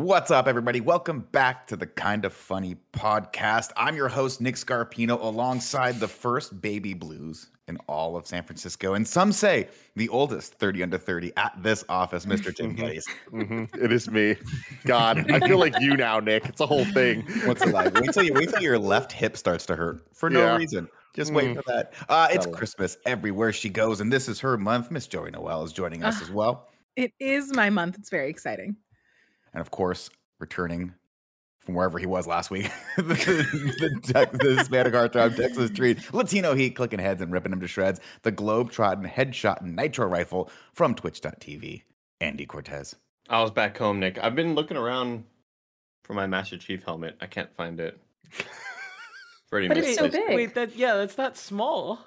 What's up, everybody? Welcome back to the Kinda Funny podcast. I'm your host, Nick Scarpino, alongside the first baby blues in all of San Francisco. And some say the oldest 30 under 30 at this office, Mr. Tim Gettys. hmm It is me. God, I feel like you now, Nick. It's a whole thing. What's it like? Wait till, you, wait till your left hip starts to hurt for no Yeah. reason. Just wait for that. Uh, it's That'll- Christmas everywhere she goes, and this is her month. Miss Joey Noelle is joining us Ah. as well. It is my month. It's very exciting. And of course, returning from wherever he was last week, the, the, Tex- the Hispanic Heartthrob Texas Treat, Latino Heat, clicking heads and ripping them to shreds, the Globetrotting Headshot Nitro Rifle from Twitch.tv, Andy Cortez. I was back home, Nick. I've been looking around for my Master Chief helmet. I can't find it. Pretty But it's so big. Wait, that yeah, that's not small.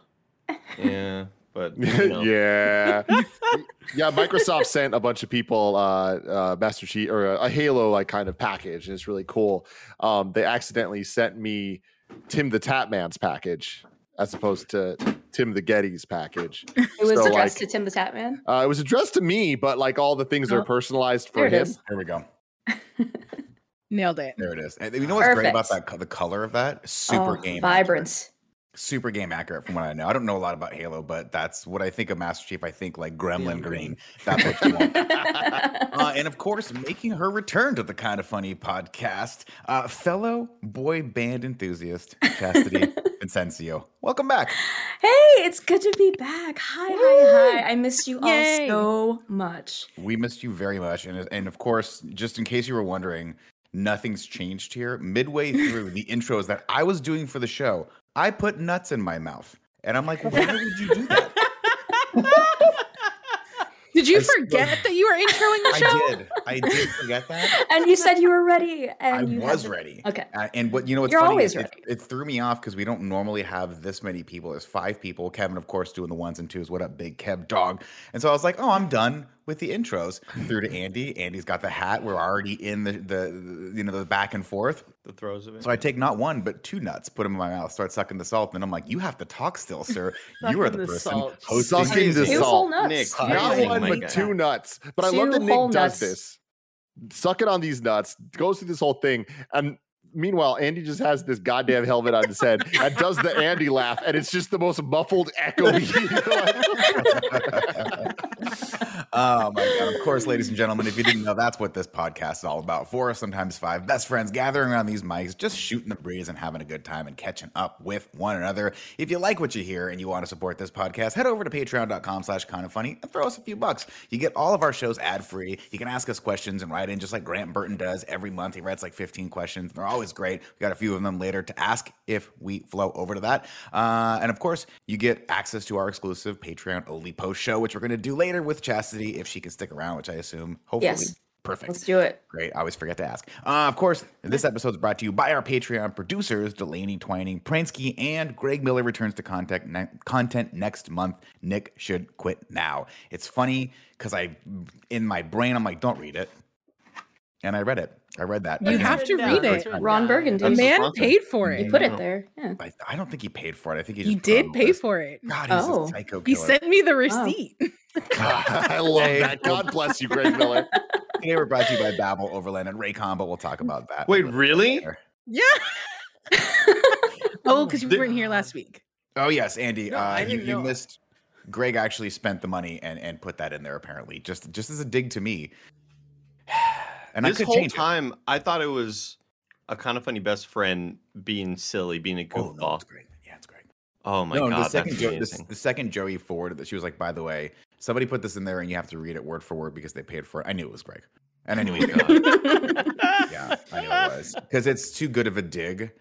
Yeah, but you know. yeah, yeah. Microsoft sent a bunch of people uh, uh, Master Chief or a, a Halo like kind of package, and it's really cool. Um, they accidentally sent me Tim the Tapman's package as opposed to Tim the Getty's package. It was So, addressed like- to Tim the Tap Man. Uh, it was addressed to me, but like all the things are Oh. personalized for him. is. Here we go. Nailed it. There it is. And you know what's great about that? The color of that? Super Oh, game. accurate. vibrance. Super game accurate from what I know. I don't know a lot about Halo, but that's what I think of Master Chief. I think like Gremlin Green. That's what you want. uh, and of course, making her return to the Kinda Funny podcast, uh, fellow boy band enthusiast Chastity Vicencio. Welcome back. hey, it's good to be back. Hi, hi, hi. I missed you Yay. all so much. We missed you very much, and and of course, just in case you were wondering, nothing's changed here. Midway through the intros that I was doing for the show, I put nuts in my mouth, and I'm like, why would you do that? Did you I forget that you were introing the show? I did. I did forget that. And you said you were ready. And I you was ready. Okay. Uh, and what you know what's You're funny always is it, ready. it threw me off because we don't normally have this many people. There's five people. Kevin, of course, doing the ones and twos. What up, big Kev dog? And so I was like, oh, I'm done with the intros. Through to Andy. Andy's got the hat. We're already in the, the you know the back and forth. The throes of it. So I take not one but two nuts, put them in my mouth, start sucking the salt, and then I'm like, you have to talk still, sir. you are the the person salt. hosting Sucking the Two salt. whole nuts. Nick, Not Not one, my but guy. two nuts. But I love Two that Nick whole does nuts. this. Sucking on these nuts, goes through this whole thing, and meanwhile, Andy just has this goddamn helmet on his head and does the Andy laugh, and it's just the most muffled, echoey. oh my god! Of course, ladies and gentlemen, if you didn't know, that's what this podcast is all about. Four, sometimes five best friends gathering around these mics, just shooting the breeze and having a good time and catching up with one another. If you like what you hear and you want to support this podcast, head over to Patreon.com/slash Kinda Funny and throw us a few bucks. You get all of our shows ad free. You can ask us questions and write in just like Grant Burton does every month. He writes like 15 questions. They're always great. We got a few of them later to ask if we flow over to that. Uh, and of course, you get access to our exclusive Patreon only post show, which we're going to do later with Chastity if she can stick around, which I assume hopefully. Yes. Perfect. Let's do it. Great. I always forget to ask. Uh, of course, this episode is brought to you by our Patreon producers, Delaney Twining, Pransky, and Greg Miller returns to contact ne- content next month. Nick should quit now. It's funny because I, in my brain, I'm like, don't read it. And I read it. I read that. You And have to read it. Ron Burgundy. The man paid for it. You put it there. Yeah. I, I don't think he paid for it. I think he He just put it on did pay list. for it. God, he's Oh. a psycho killer. He sent me the receipt. God, I love that. God bless you, Greg Miller. Today we're brought to you by Babbel, Overland, and Raycon, but we'll talk about that. Wait, really? later. Yeah. oh, because you Did- weren't here last week. Oh yes, Andy. No, uh, I you, didn't you know. missed. Greg actually spent the money and and put that in there apparently, just just as a dig to me. And this whole change it. time, I thought it was a kinda funny best friend being silly, being a goofball. Oh no, great. Yeah, it's great. Oh, my no, god, the second Jo- the, the second Joey forwarded that she was like, by the way, somebody put this in there and you have to read it word for word because they paid for it. I knew it was Greg, and I knew he Oh did. Yeah, I knew it was because it's too good of a dig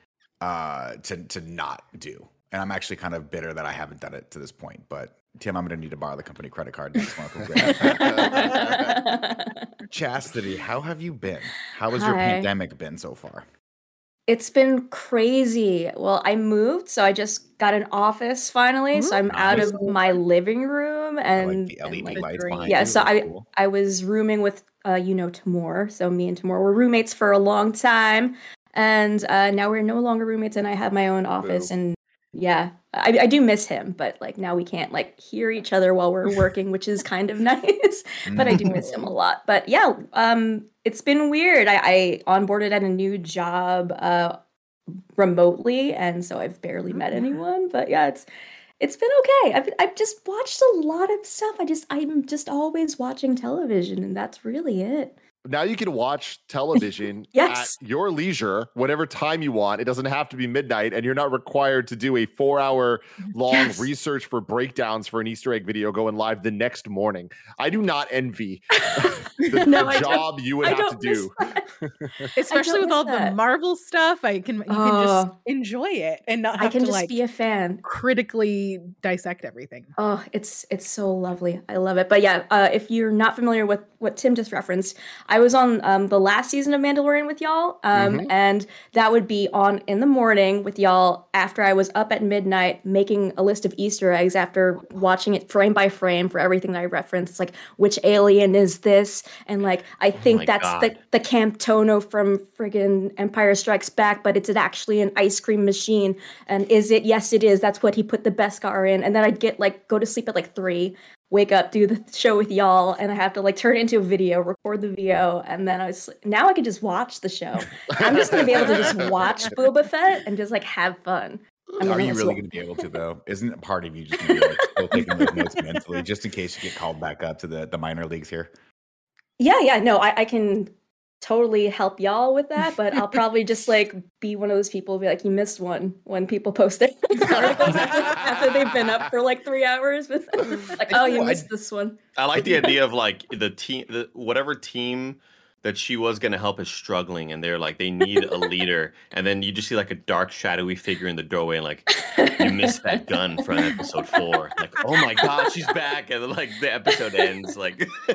uh, to to not do. And I'm actually kind of bitter that I haven't done it to this point, but Tim, I'm going to need to borrow the company credit card next month. Chastity, how have you been? How has your pandemic been so far? it's been crazy. Well, I moved, so I just got an office finally. So I'm out of my living room and, like the and, LED like, lights behind yeah, you. so That's I cool. I was rooming with uh you know Tamor. So me and Tamor were roommates for a long time, and uh, now we're no longer roommates, and I have my own office. Boo. And yeah, I, I do miss him, but like now we can't like hear each other while we're working, which is kind of nice. but I do miss him a lot. But yeah, um, it's been weird. I, I onboarded at a new job uh remotely, and so I've barely met anyone. But yeah, it's it's been okay. I've I've just watched a lot of stuff. I just I'm just always watching television, and that's really it. Now you can watch television Yes. at your leisure whatever time you want it doesn't have to be midnight and you're not required to do a four hour long Yes. research for breakdowns for an easter egg video going live the next morning i do not envy the, No, the job you would I have to don't miss do that. Especially with all that. the Marvel stuff, I can you can just enjoy it and not I have can to just like be a fan. critically dissect everything. Oh, it's it's so lovely. I love it. But yeah, uh, if you're not familiar with what Tim just referenced, I was on um, the last season of Mandalorian with y'all, um, Mhm. and that would be on in the morning with y'all after I was up at midnight making a list of Easter eggs after watching it frame by frame for everything that I referenced. Like which alien is this, and like I think my that's the the camtono from friggin' Empire Strikes Back, but it's actually an ice cream machine. And is it? Yes, it is. That's what he put the Beskar in. And then I'd get like go to sleep at like three, wake up, do the show with y'all, and I have to like turn it into a video, record the video, and then I was now I can just watch the show. I'm just gonna be able to just watch Boba Fett and just like have fun. I'm Are you really going to be able to though? Isn't it part of you just gonna be like still taking those notes mentally, just in case you get called back up to the the minor leagues here? Yeah, yeah, no, I, I can totally help y'all with that, but I'll probably just like be one of those people be like, you missed one when people post their articles after, after they've been up for like three hours with mm. like, oh, you missed this one. I like the idea of like the team, the, whatever team that she was going to help is struggling, and they're like they need a leader, and then you just see like a dark, shadowy figure in the doorway, and like you missed that gun from episode four. Like, oh my god, she's back, and like the episode ends. Like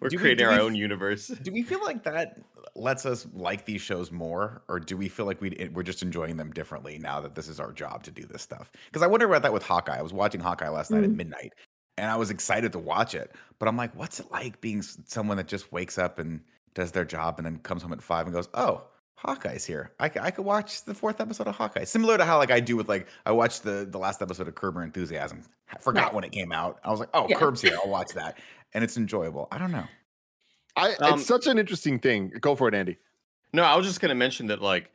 we're Do creating do our we- own universe. Do we feel like that lets us like these shows more, or do we feel like we we're just enjoying them differently now that this is our job to do this stuff? Because I wonder about that with Hawkeye. I was watching Hawkeye last night at Mm. midnight, and I was excited to watch it. But I'm like, what's it like being someone that just wakes up and does their job and then comes home at five and goes, oh. Hawkeye's here. I could watch the fourth episode of Hawkeye. Similar to how like I do with like I watched the the last episode of Curb Your Enthusiasm. I forgot Right. when it came out. I was like, oh, Yeah. Curb's here. I'll watch that, and it's enjoyable. I don't know. I, Um, it's such an interesting thing go for it andy No, I was just gonna mention that like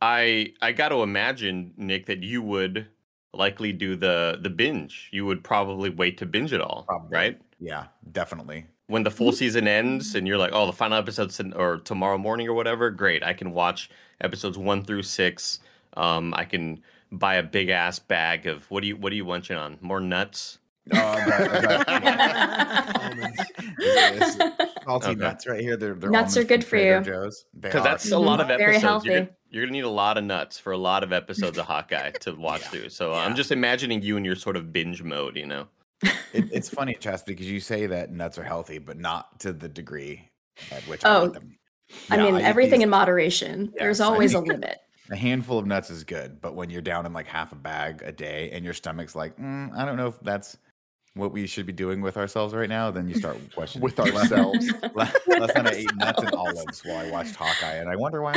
I I got to imagine Nick that you would likely do the the binge. You would probably wait to binge it all, Probably. right? Yeah, definitely. When the full season ends and you're like, oh, the final episode's in, or tomorrow morning or whatever, great. I can watch episodes one through six. Um, I can buy a big ass bag of what do you what are you munching on? More nuts? Oh, that- that- almonds. This is Salty Okay. nuts right here. They're, they're Nuts are good for Trader you. Joe's. They Because are. that's a lot of Mhm. Very episodes. You're, gonna, you're gonna need a lot of nuts for a lot of episodes of Hawkeye to watch Yeah. through. So Yeah. I'm just imagining you in your sort of binge mode, you know. It, it's funny, Chastity, because you say that nuts are healthy, but not to the degree at which Oh, I eat them. I Yeah, mean, eat everything these- in moderation. There's Yes, I always a limit. A handful of nuts is good, but when you're down in like half a bag a day and your stomach's like, mm, I don't know if that's what we should be doing with ourselves right now, then you start questioning with Last- ourselves Last last night I ate nuts and olives while I watched Hawkeye, and I wonder why.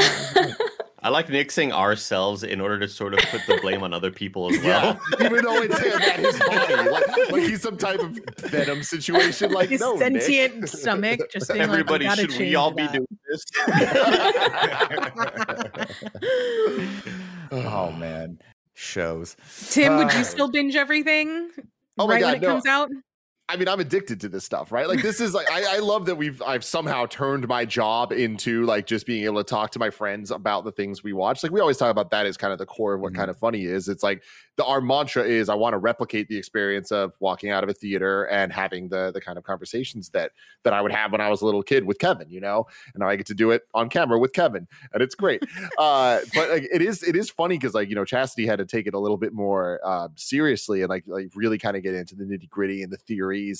I'm not- I like mixing ourselves in order to sort of put the blame on other people as well. Yeah, even though it's him at his body, like, like he's some type of venom situation. Like His no, Nick. sentient stomach just being Everybody, like, should we all be doing this? oh man, shows. Tim, would Uh, you still binge everything Oh my right God, when it no. comes out? I mean, I'm addicted to this stuff, right? Like, this is like, I, I love that we've, I've somehow turned my job into like just being able to talk to my friends about the things we watch. Like, we always talk about that as kind of the core of what Mhm. kinda funny is. It's like the, our mantra is I want to replicate the experience of walking out of a theater and having the, the kind of conversations that, that I would have when I was a little kid with Kevin, you know, and now I get to do it on camera with Kevin and it's great. uh, but like, it is, it is funny because like, you know, Chastity had to take it a little bit more uh, seriously and like, like really kind of get into the nitty gritty and the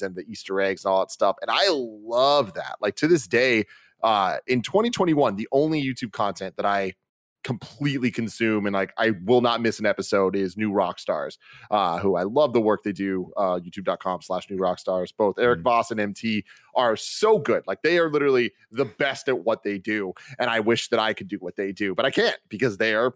and the Easter eggs and all that stuff. And I love that. Like to this day, uh, in 2021, the only YouTube content that I completely consume and like I will not miss an episode is New Rockstars, uh, who I love the work they do. Uh, YouTube.com slash New Rockstars. Both Erik Mhm. Voss and MT are so good. Like they are literally the best at what they do, and I wish that I could do what they do, but I can't because they are.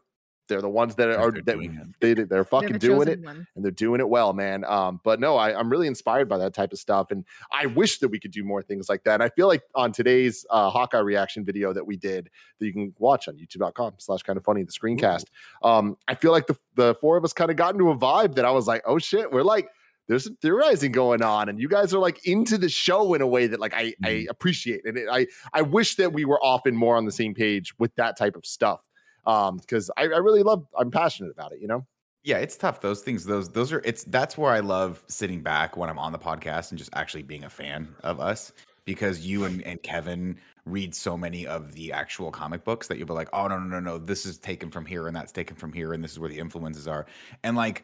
They're the ones that are they're that doing it. they they're They're fucking doing it one. and they're doing it well, man. Um, but no, I, I'm really inspired by that type of stuff, and I wish that we could do more things like that. And I feel like on today's uh, Hawkeye reaction video that we did, that you can watch on YouTube.com/slash kinda funny the screencast. Um, I feel like the the four of us kind of got into a vibe that I was like, oh shit, we're like. There's some theorizing going on, and you guys are like into the show in a way that like I, I appreciate, and it, I I wish that we were often more on the same page with that type of stuff, um, because I, I really love, I'm passionate about it, you know. Yeah, it's tough. Those things, those those are it's that's where I love sitting back when I'm on the podcast and just actually being a fan of us because you and, and Kevin read so many of the actual comic books that you'll be like, oh no, no, no, no, this is taken from here and that's taken from here, and this is where the influences are. And like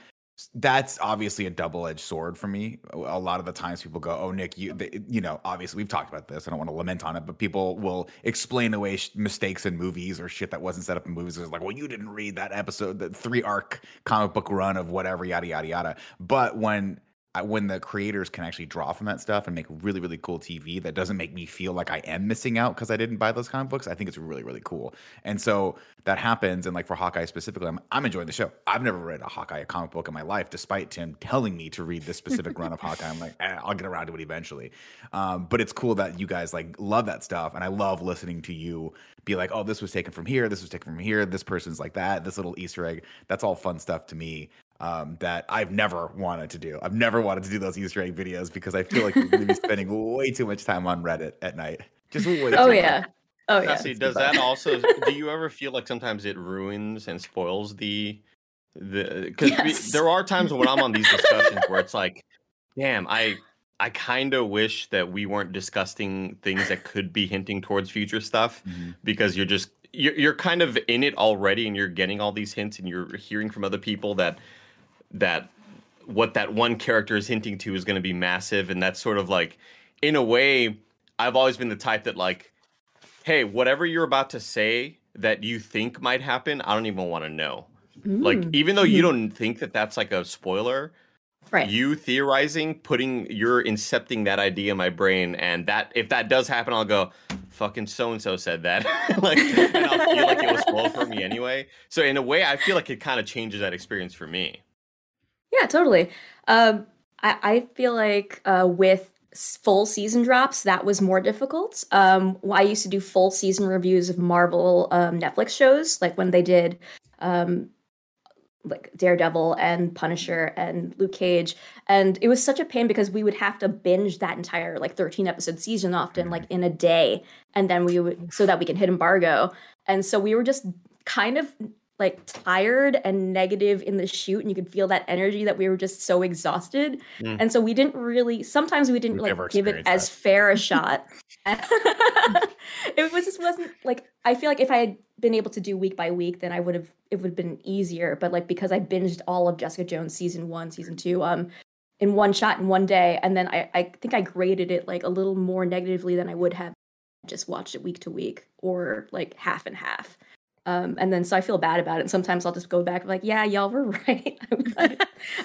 that's obviously a double-edged sword for me. A lot of the times people go, "Oh, Nick, you, you know, obviously we've talked about this. I don't want to lament on it, but people will explain away sh- mistakes in movies or shit that wasn't set up in movies. It's like, well, you didn't read that episode, the three arc comic book run of whatever, yada yada yada. But when when the creators can actually draw from that stuff and make really really cool TV that doesn't make me feel like I am missing out because I didn't buy those comic books, I think it's really really cool. And so that happens, and like for Hawkeye specifically, I'm, I'm enjoying the show. I've never read a Hawkeye comic book in my life, despite Tim telling me to read this specific run of Hawkeye. I'm like, eh, I'll get around to it eventually. Um, but it's cool that you guys like love that stuff, and I love listening to you be like, oh, this was taken from here, this was taken from here, this person's like that, this little Easter egg. That's all fun stuff to me um, that I've never wanted to do. I've never wanted to do those Easter egg videos because I feel like you're going to be spending way too much time on Reddit at night. Just way Oh yeah. much. Oh yeah. Cassie, does that also? do you ever feel like sometimes it ruins and spoils the the? Because Yes. there are times when I'm on these discussions where it's like, damn, I I kind of wish that we weren't discussing things that could be hinting towards future stuff Mhm. because you're just you're you're kind of in it already and you're getting all these hints and you're hearing from other people that that what that one character is hinting to is going to be massive and that's sort of like in a way I've always been the type that like hey whatever you're about to say that you think might happen I don't even want to know. Like Mm, even though you mhm. don't think that that's like a spoiler right. you theorizing putting you're incepting that idea in my brain and that if that does happen i'll go fucking so and so said that. Like and i'll feel like it was spoiled for me anyway. So in a way i feel like it kind of changes that experience for me Yeah, totally. Um, I, I feel like uh, with full season drops, that was more difficult. Um, I used to do full season reviews of Marvel um, Netflix shows, like when they did um, like Daredevil and Punisher and Luke Cage, and it was such a pain because we would have to binge that entire like 13 episode season often, like in a day, and then we would so that we can hit embargo. And so we were just kind of like tired and negative in the shoot and you could feel that energy that we were just so exhausted. Mm. and so we didn't really sometimes we didn't like give it experienced as fair a shot. It was just wasn't like i feel like if i had been able to do week by week then i would have it would have been easier. But like because i binged all of jessica jones season one season two um in one shot in one day and then i i think i graded it like a little more negatively than i would have just watched it week to week or like half and half um, and then so I feel bad about it. And sometimes I'll just go back like, yeah, y'all were right. I'm,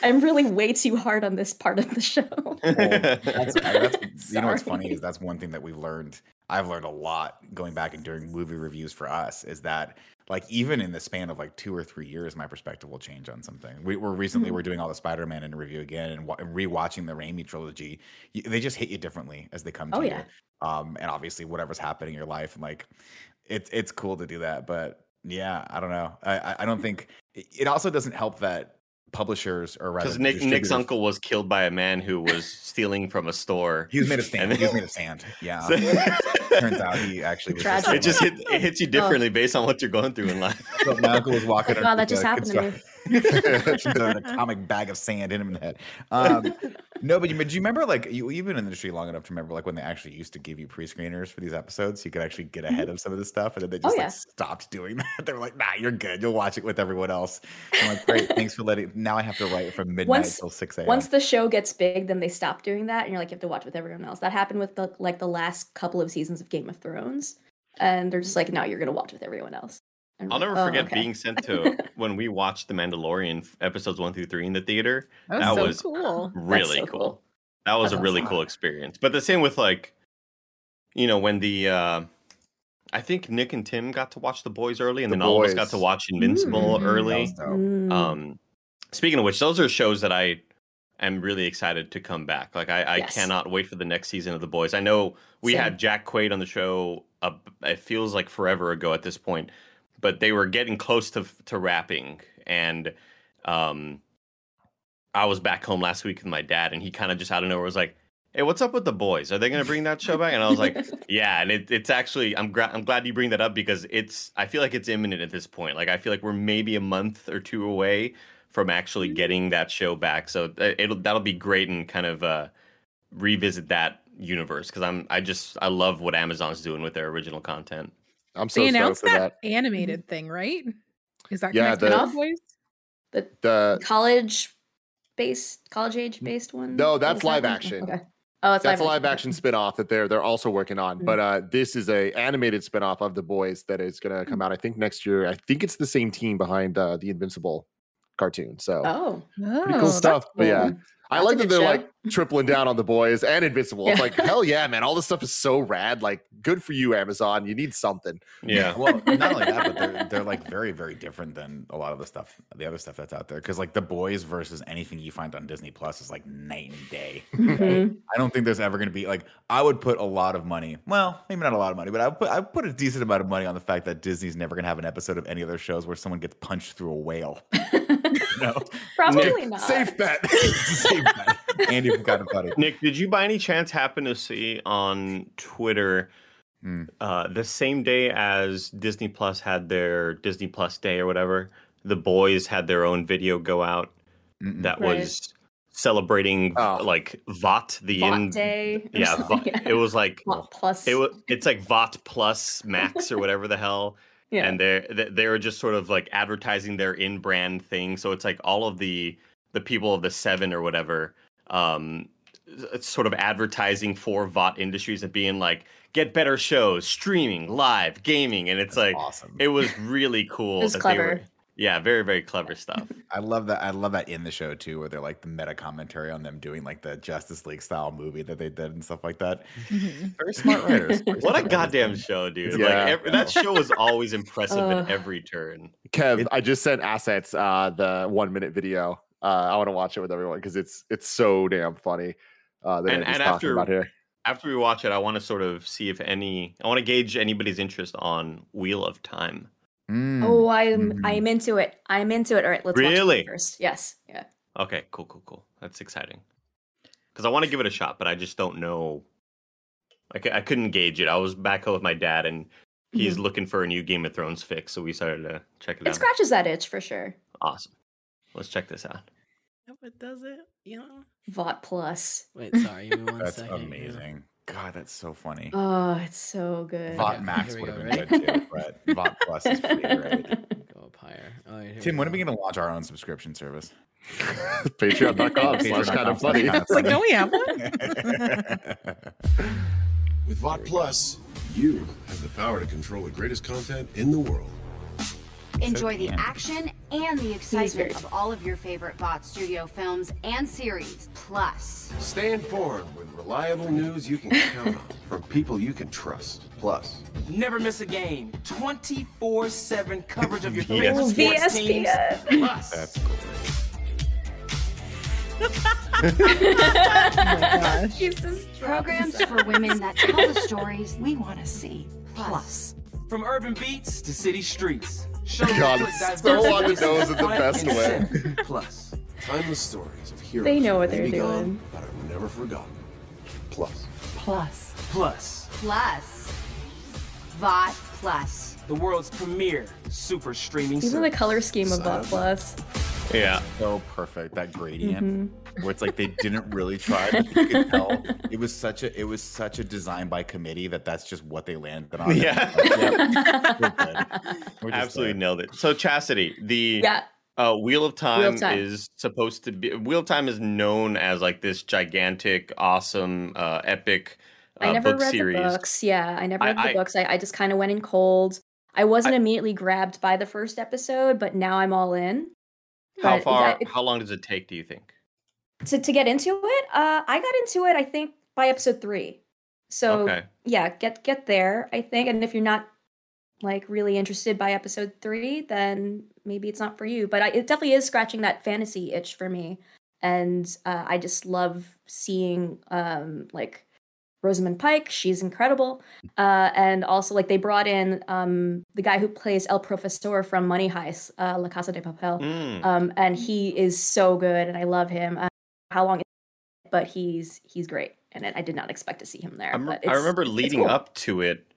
I'm really way too hard on this part of the show. Well, that's, that's you know what's funny is that's one thing that we've learned. I've learned a lot going back and doing movie reviews for us is that like even in the span of like two or three years, my perspective will change on something. We were recently Mhm. we're doing all the Spider-Man in review again and, wa- rewatching the Raimi trilogy. They just hit you differently as they come to Oh, you. yeah. Um, and obviously whatever's happening in your life and like it's it's cool to do that, but yeah, I don't know. I I- I don't think it it also doesn't help that publishers or rather Because Nick Nick's uncle was killed by a man who was stealing from a store. He was made of sand. And he was made of sand. Yeah. Turns out he actually was. Tragic. it just hit it hits you oh. differently based on what you're going through in life. So my uncle was walking. God, that just happened to me. an atomic bag of sand hit him in the head. Um, no, but you, do you remember like you, you've been in the industry long enough to remember like when they actually used to give you pre-screeners for these episodes, so you could actually get ahead of some of this stuff, and then they Mm-hmm. Oh, just yeah. like stopped doing that. They were like, "Nah, you're good. You'll watch it with everyone else." I'm like, "Great, thanks for letting." Now I have to write from midnight Once- till six a.m. Once the show gets big, then they stop doing that, and you're like, you have to watch with everyone else. That happened with the like the last couple of seasons of Game of Thrones, and they're just like, no, you're gonna watch with everyone else. And I'll never "Oh, forget okay." being sent to when we watched The Mandalorian episodes one through three in the theater. That was That so was cool. Really so cool. cool. That was That's a really awesome. cool experience. But the same with like, you know, when the uh I think Nick and Tim got to watch The Boys early, and The then all of us got to watch Invincible Mm. That early. Mm. Um, speaking of which, those are shows that I am really excited to come back. Like I, I Yes. cannot wait for the next season of The Boys. I know we Same. had Jack Quaid on the show. Uh, it feels like forever ago at this point, but they were getting close to to wrapping, and um, I was back home last week with my dad, and he kind of just out of nowhere was like. Hey, what's up with the boys? Are they going to bring that show back? And I was like, yeah, and it, it's actually I'm gra- I'm glad you bring that up because it's I feel like it's imminent at this point. Like I feel like we're maybe a month or two away from actually getting that show back. So it'll that'll be great and kind of uh, revisit that universe because I'm I just I love what Amazon's doing with their original content. I'm so they announced for that, that. animated thing, right? Is that Yeah, connected the- to boys? the The college based, college age based one. No, that's Is that live one? action. Okay. Oh, it's that's a live live action spin-off that they're they're also working on. Mhm. But uh this is a animated spin-off of The Boys that is gonna come out, I think, next year. I think it's the same team behind uh the Invincible cartoon. So Oh, pretty Oh, cool that's stuff. But yeah. Cool. I That's like that they're show. like tripling down on the boys and Invincible. It's Yeah. like, hell yeah, man. All this stuff is so rad. Like, good for you, Amazon. You need something. Yeah. Well, not only that, but they're they're like very very different than a lot of the stuff, the other stuff that's out there. Because like the boys versus anything you find on Disney Plus is like night and day. Mhm. I don't think there's ever going to be like I would put a lot of money. Well, maybe not a lot of money, but I put I put a decent amount of money on the fact that Disney's never going to have an episode of any other shows where someone gets punched through a whale. no, Probably not. Safe bet. Safe bet. Andy from kinda funny. Nick, did you by any chance happen to see on Twitter Hmm. uh, the same day as Disney Plus had their Disney Plus Day or whatever? The boys had their own video go out Mm-mm. that Right. was celebrating Oh. like Vought, the Vought in- day. yeah, something, Vought, it was like Vought plus. it was it's like Vought plus Max or whatever the hell. Yeah. and they're they- they're just sort of like advertising their in brand thing so it's like all of the the people of the seven or whatever um sort of advertising for Vought industries and being like get better shows streaming live gaming and it's like awesome. it was really cool It was that they were clever. Yeah very very clever stuff I love that. I love that in the show too, where they're like the meta commentary on them doing like the Justice League style movie that they did and stuff like that. Mhm. Very smart writers. Very what a goddamn writers. show dude Yeah. like every, that show was always impressive Ugh. at every turn Kev, It- I just sent assets uh the one minute video. Uh I want to watch it with everyone because it's it's so damn funny. Uh that And- and after- about here. after we watch it i want to sort of see if any i want to gauge anybody's interest on wheel of time Mm. Oh, I'm Mm. I'm into it. I'm into it. All right, let's watch Really? it first. Yes. Yeah. Okay, cool, cool, cool. That's exciting. Because I want to give it a shot, but I just don't know. I, c- I couldn't gauge it. I was back home with my dad, and he's looking for a new Game of Thrones fix, so we started to check it It out. It scratches that itch for sure. Awesome. Let's check this out. Yep, it does it. You know. Vought plus. Wait, sorry. Give me one That's second, you know. amazing. God, that's so funny. Oh, it's so good. Vought Okay, Max here we would have been ready? good too, but Vought Plus is pretty great. Go up higher. All right, here Tim, we when are we going to launch our own subscription service? Patreon.com slash kinda funny. It's like, don't we have one? With Vought Plus, you have the power to control the greatest content in the world. Enjoy the action and the excitement of all of your favorite Vought Studio films and series. Plus, Stay informed with reliable news you can count on from people you can trust. Plus, Never miss a game. 24 7 coverage of your favorite sports teams. Plus, That's oh cool. gosh. Jesus. programs for women that tell the stories we want to see. Plus, from urban beats to city streets. Shows God, that put it's so on the nose in the best way. Plus, Timeless stories of heroes. They know who what they're be gone. But are never forgotten. Plus, Plus. Plus. Plus. Plus, Vought Plus. The world's premier super streaming Even the color scheme of Vought Plus. Yeah. so perfect that gradient Mhm. where it's like they didn't really try but you could tell it was such a it was such a design by committee that that's just what they landed on Yeah. Like, yep, we're good. We're Absolutely there. nailed it. So Chastity, the Yeah. Uh, Wheel of Time, Time. is supposed to be Wheel of Time is known as like this gigantic, awesome, uh, epic uh, I never book read series. the books. Yeah, I never I- read the I- books. I, I just kind of went in cold. I wasn't immediately grabbed by the first episode, but now I'm all in. How But far? that- how long does it take? Do you think? to to get into it, uh, I got into it. I think by episode three. So Okay. yeah, get get there. I think, and if you're not like really interested by episode three, then maybe it's not for you. But I, it definitely is scratching that fantasy itch for me, and uh, I just love seeing um, like Rosamund Pike. She's incredible, uh, and also like they brought in um, the guy who plays El Profesor from Money Heist, uh, La Casa de Papel Mm. um, and he is so good, and I love him. Uh, how long? But he's he's great, and I did not expect to see him there. I, I remember leading cool. up to it,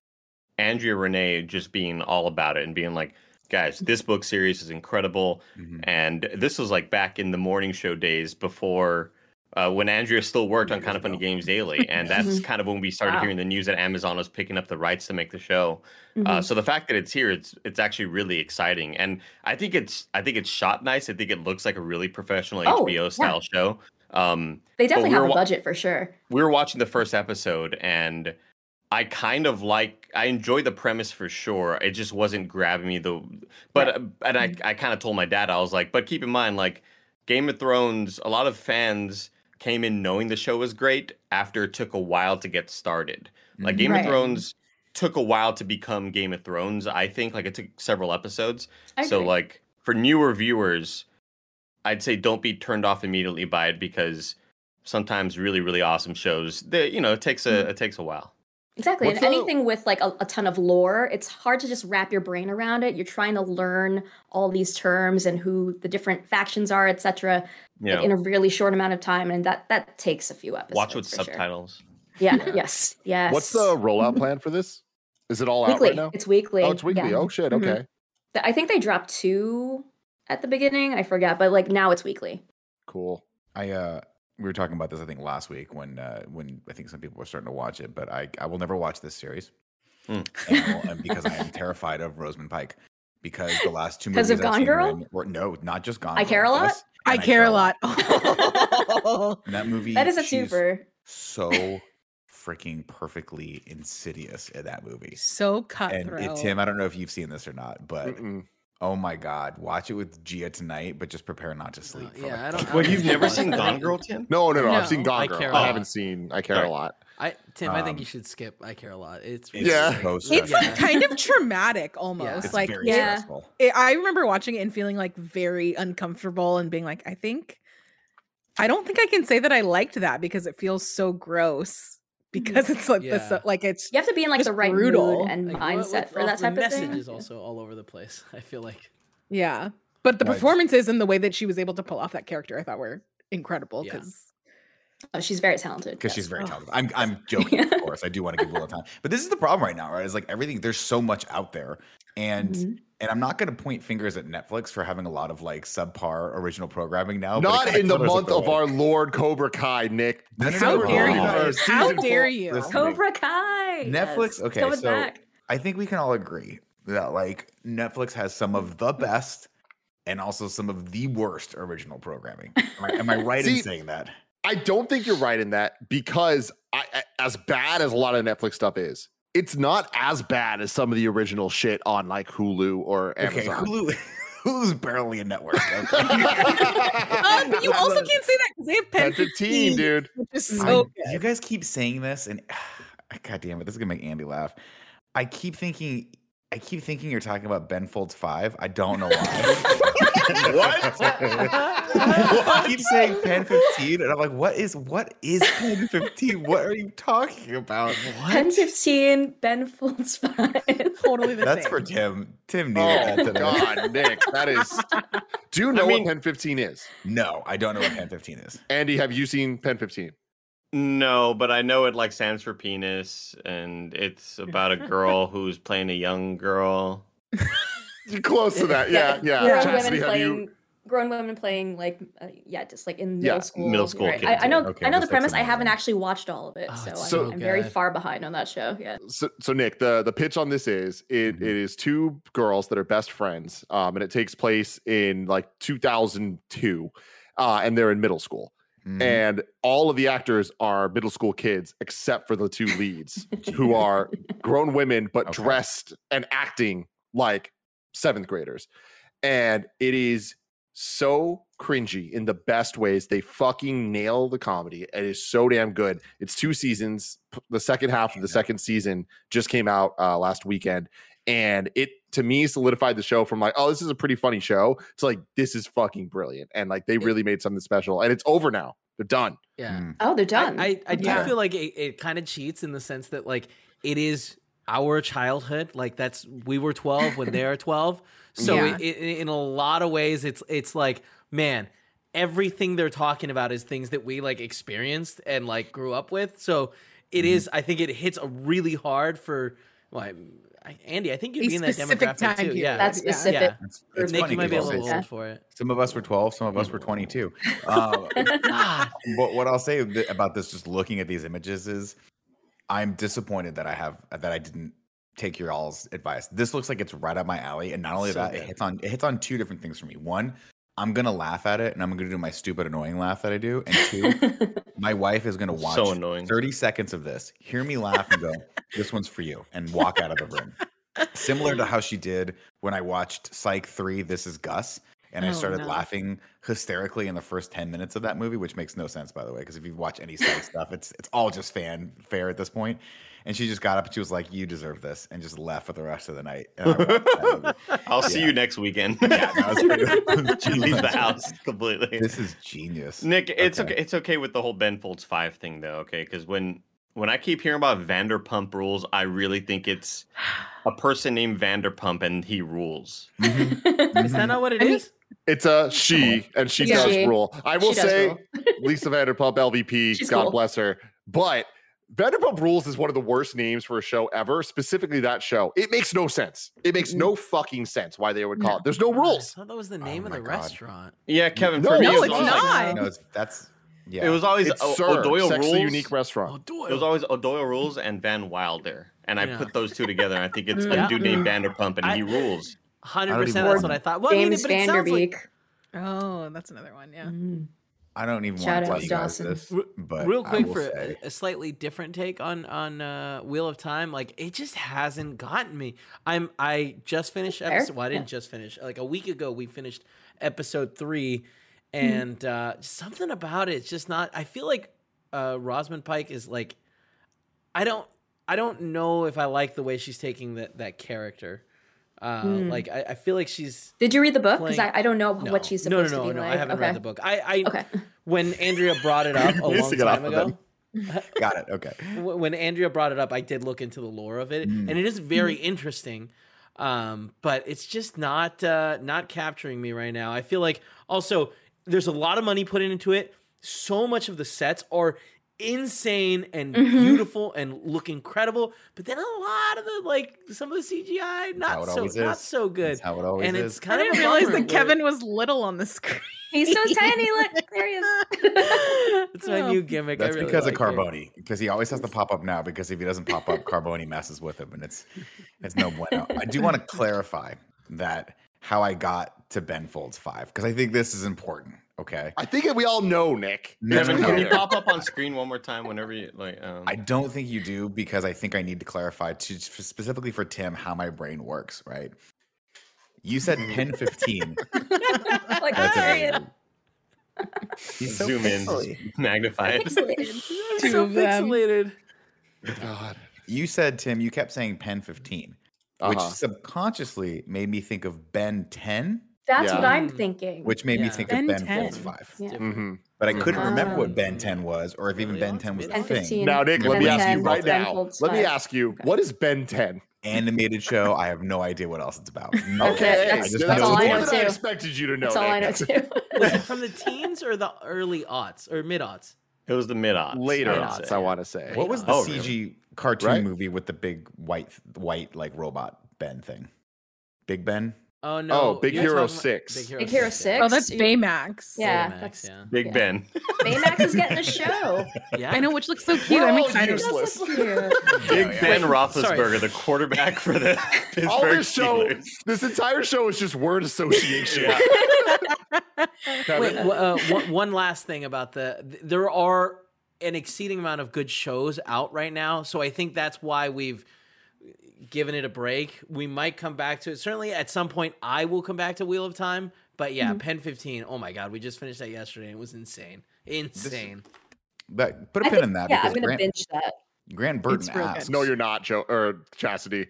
Andrea Renee just being all about it and being like, guys, this book series is incredible. Mhm. And this was like back in the morning show days before uh, when Andrea still worked on Kinda Funny. Games Daily. And that's kind of when we started Wow. hearing the news that Amazon was picking up the rights to make the show. Uh, Mhm. so the fact that it's here, it's it's actually really exciting, and I think it's I think it's shot nice. I think it looks like a really professional Oh, HBO yeah. style show. Um, they definitely we're have a wa- budget for sure. we were watching the first episode and I kind of like I enjoy the premise for sure. It just wasn't grabbing me the but Right. uh, and I mm-hmm. I kind of told my dad I was like, but keep in mind like Game of Thrones, a lot of fans came in knowing the show was great after it took a while to get started. Like Game mm-hmm. Right. of Thrones took a while to become Game of Thrones, I think. Like it took several episodes. I so agree. like for newer viewers, I'd say don't be turned off immediately by it because sometimes really really awesome shows they you know it takes a mm-hmm. it takes a while Exactly. What's and the- anything with like a, a ton of lore, it's hard to just wrap your brain around it. You're trying to learn all these terms and who the different factions are, etc. yeah Like in a really short amount of time, and that that takes a few episodes. watch with for sure. subtitles Yeah. Yes. Yes. What's the rollout plan for this? Is it all out weekly? right now? It's weekly. Oh, it's weekly. yeah. Oh shit. Mhm. Okay. Th- I think they dropped two at the beginning. I forgot, but like now it's weekly. Cool. I uh we were talking about this I think last week when uh when I think some people were starting to watch it, but I I will never watch this series. Hmm. And and because I am terrified of Rosamund Pike. Because the last two movies of Gone Girl? were- no, not just Gone. I Girl, Care a Lot? yes, I care a lot. In that movie, That is a super. So freaking perfectly insidious in that movie. so And cutthroat. it, Tim, I don't know if you've seen this or not, but Mm-mm. Oh my god, watch it with Gia tonight, but just prepare not to sleep. Uh, for yeah, like I don't- I well you've never seen I gone girl tim No, no, no. I've No, seen Gone I Girl. care a I lot. haven't seen I care Sorry. a lot. I Tim, I think Um, you should skip. I care a lot. It's, It's Yeah. so it's like kind of traumatic almost. It's like very Yeah. it, I remember watching it and feeling like very uncomfortable and being like, I think I don't think I can say that I liked that because it feels so gross. Mm-hmm. Because it's like this, Yeah. like it's You have to be in like the right brutal. mood and Like, mindset what- for all that the type of message thing. is also all over the place. I feel like yeah. But the No, I just- performances and the way that she was able to pull off that character, I thought were incredible. Yeah. Because Oh, she's very talented. because she's very Oh. talented. I'm I'm joking, of course. I do want to give Wheel of Time, but this is the problem right now, right? It's like everything. There's so much out there, and Mhm. and I'm not going to point fingers at Netflix for having a lot of like subpar original programming now. Not in the month of our Lord Cobra Kai, Nick. No, no, no, how dare no, you? no, no, How season dare you? listen. Cobra Kai. Netflix. yes, Okay, coming so back. I think we can all agree that like Netflix has some of the best and also some of the worst original programming. Am I- Am I right in See, saying that? I don't think you're right in that because I, I- as bad as a lot of Netflix stuff is, it's not as bad as some of the original shit on like Hulu or Amazon. Okay, Hulu. Hulu's barely a network. okay? Um, but you also can't say that because they have Pen 10 15, dude. which is so good. you guys keep saying this, and God damn it, this is gonna make Andy laugh. I keep thinking, I keep thinking you're talking about Ben Folds Five. I don't know why. what I keep saying pen 15, and I'm like, what is what is pen 15? What are you talking about? Pen 15, Ben Folds 5. totally the same. That's same. for Tim. Tim needed oh, that Oh today. God, Nick, that is. Do you know mean- what Pen 15 is? No, I don't know what pen 15 is. Andy, have you seen Pen 15? No, but I know it like stands for penis, and it's about a girl who's playing a young girl. You're close to that. Yeah, yeah. Grown Chastity, women have you? Playing, grown women playing like, uh, yeah, just like in Yeah, middle school. middle school right. kids, I, I know. Okay, I know the premise. I haven't actually watched all of it, Oh, so, it's I'm, so I'm very far behind on that show. Yeah. So, so Nick, the the pitch on this is it, Mhm. it is two girls that are best friends, um, and it takes place in like 2002, uh, and they're in middle school, Mhm. and all of the actors are middle school kids except for the two leads, who are grown women but Okay. dressed and acting like seventh graders, and it is so cringy in the best ways. They fucking nail the comedy. It is so damn good. It's two seasons. The second half of the second season just came out uh, last weekend, and it to me solidified the show from like, oh, this is a pretty funny show to like, this is fucking brilliant, and like they really made something special. And it's over now. They're done. Yeah. Mm. Oh, they're done. I, I, I do Yeah. feel like it, it kind of cheats in the sense that like it is our childhood. Like that's we were 12 when they're 12. So Yeah. it, it, in a lot of ways, it's it's like man, everything they're talking about is things that we like experienced and like grew up with. So it Mm-hmm. is. I think it hits a really hard for. Well, I, I, Andy, I think you'd A be in that demographic time too. period. Yeah, That's Yeah. specific. Yeah. It's, it's Nick, funny you might be a 'cause little old for it. Some of us were 12, some of us were 22. Um, God. but what I'll say about this, just looking at these images, is I'm disappointed that I have that I didn't take your all's advice. This looks like it's right up my alley, and not only So that, it hits on it hits on two different things for me. One, I'm gonna laugh at it, and I'm gonna do my stupid annoying laugh that I do. And two, my wife is gonna watch So annoying. 30 seconds of this, hear me laugh, and go, "This one's for you," and walk out of the room. Similar to how she did when I watched Psych 3, This Is Gus. And I Oh, started no. laughing hysterically in the first 10 minutes of that movie, which makes no sense, by the way, because if you watch any Psych stuff, it's it's all just fanfare at this point. And she just got up and she was like, You deserve this, and just left for the rest of the night. And I watched that movie. I'll see you next weekend. Yeah, no, she leaves the house completely. This is genius. Nick, it's Okay. okay. It's okay with the whole Ben Folds Five thing, though. Okay, because when when I keep hearing about Vanderpump Rules, I really think it's a person named Vanderpump and he rules. Mm-hmm. Is that not what it I is? mean- It's a she, and she Yeah. does She. rule. I will say, rule. Lisa Vanderpump, LVP, She's God cool. bless her. But Vanderpump Rules is one of the worst names for a show ever, specifically that show. It makes no sense. It makes Mm. no fucking sense why they would call No. it. There's no I rules. thought that was the name of the God. restaurant. Yeah, Kevin. No, for me, no, it was it's not. like- no, it's, that's yeah. It was always It's O- Sir, O'Doyle Sex the Rules. Unique Restaurant. Oh, Doyle. It was always O'Doyle Rules and Van Wilder, and I Yeah. put those two together. and I think it's Yeah. a dude named Vanderpump, and I- he rules. Hundred percent. That's what I thought. Well, I mean, James but it sounds like Van Der Beek. Oh, that's another one. Yeah. Mm. I don't even Shout want to out tell you guys this, but real quick for say, a, a slightly different take on on uh, Wheel of Time, like it just hasn't gotten me. I'm I just finished Fair. episode. Well, I didn't Yeah. just finish. Like a week ago, we finished episode three, Hmm. and uh, something about it, it's just not. I feel like uh, Rosamund Pike is like, I don't, I don't know if I like the way she's taking that that character. Uh, Hmm. Like I, I feel like she's Did you read the book? Because I, I don't know no, what she's supposed no, no, supposed no, to be no. like. I haven't okay. read the book. I, I Okay. when Andrea brought it up a long to get off time of ago. got it. Okay. when Andrea brought it up, I did look into the lore of it, Mm. and it is very interesting. Um, but it's just not uh, not capturing me right now. I feel like also there's a lot of money put into it. So much of the sets are insane and Mhm. beautiful and look incredible, but then a lot of the like some of the CGI not so always not so good. That's how it always and is. it's I kind of didn't a realize that Kevin was little on the screen. He's so tiny. Look, there he is. It's my Oh. new gimmick. I That's really because like of it. Carboni, because he always has to pop up now. Because if he doesn't pop up, Carboni messes with him, and it's it's no bueno. I do want to clarify that how I got to Ben Folds five because I think this is important. Okay, I think we all know, Nick. Kevin, can you pop up on screen one more time whenever you like? Um, I don't think you do because I think I need to clarify to specifically for Tim how my brain works. Right? You said pen fifteen. like, That's there he He's so zoom in, magnify it. Two so of them. pixelated. God. You said Tim. You kept saying pen fifteen, which Uh-huh. subconsciously made me think of Ben ten That's Yeah. what I'm Mm. thinking. which made me think Ben of Ben 10. Folds 5. Yeah. Mhm. But I couldn't remember Ah. what Ben 10 was or if even Early Ben 10 was a thing. 10, Now, Nick, let Ben me ask you right Ben now. Let me ask you, what is Ben 10? Animated show. I have no idea what else it's about. That's No. it. That's- just that's know all I know than I expected you to know. That's all I know too. Was it from the teens or the early aughts or mid aughts? It was the mid odds. Later I'd odds, say. I want to say. What was the Oh, CG really? Cartoon Right? movie with the big white white like robot Ben thing? Big Ben? Oh no! Oh, Big you're Hero talking about 6. Big Hero yeah. 6. Oh, that's Baymax. Yeah, Baymax, that's yeah. Big Yeah. Ben. Baymax is getting a show. Yeah, I know, which looks so cute. We're I'm all excited. useless. That's cute. Big yeah. Ben Wait, Roethlisberger, the quarterback for the All Pittsburgh this show, Steelers. this entire show is just word association. Wait, uh, one, one last thing about the there are an exceeding amount of good shows out right now, so I think that's why we've given it a break. We might come back to it. Certainly, at some point, I will come back to Wheel of Time. But yeah, mm-hmm. Pen 15. Oh my God, we just finished that yesterday. It was insane, insane. But put a I pin think- in that yeah, I'm gonna Grant, binge that. Grant Burton It's asks. No, you're not, Joe or Chastity.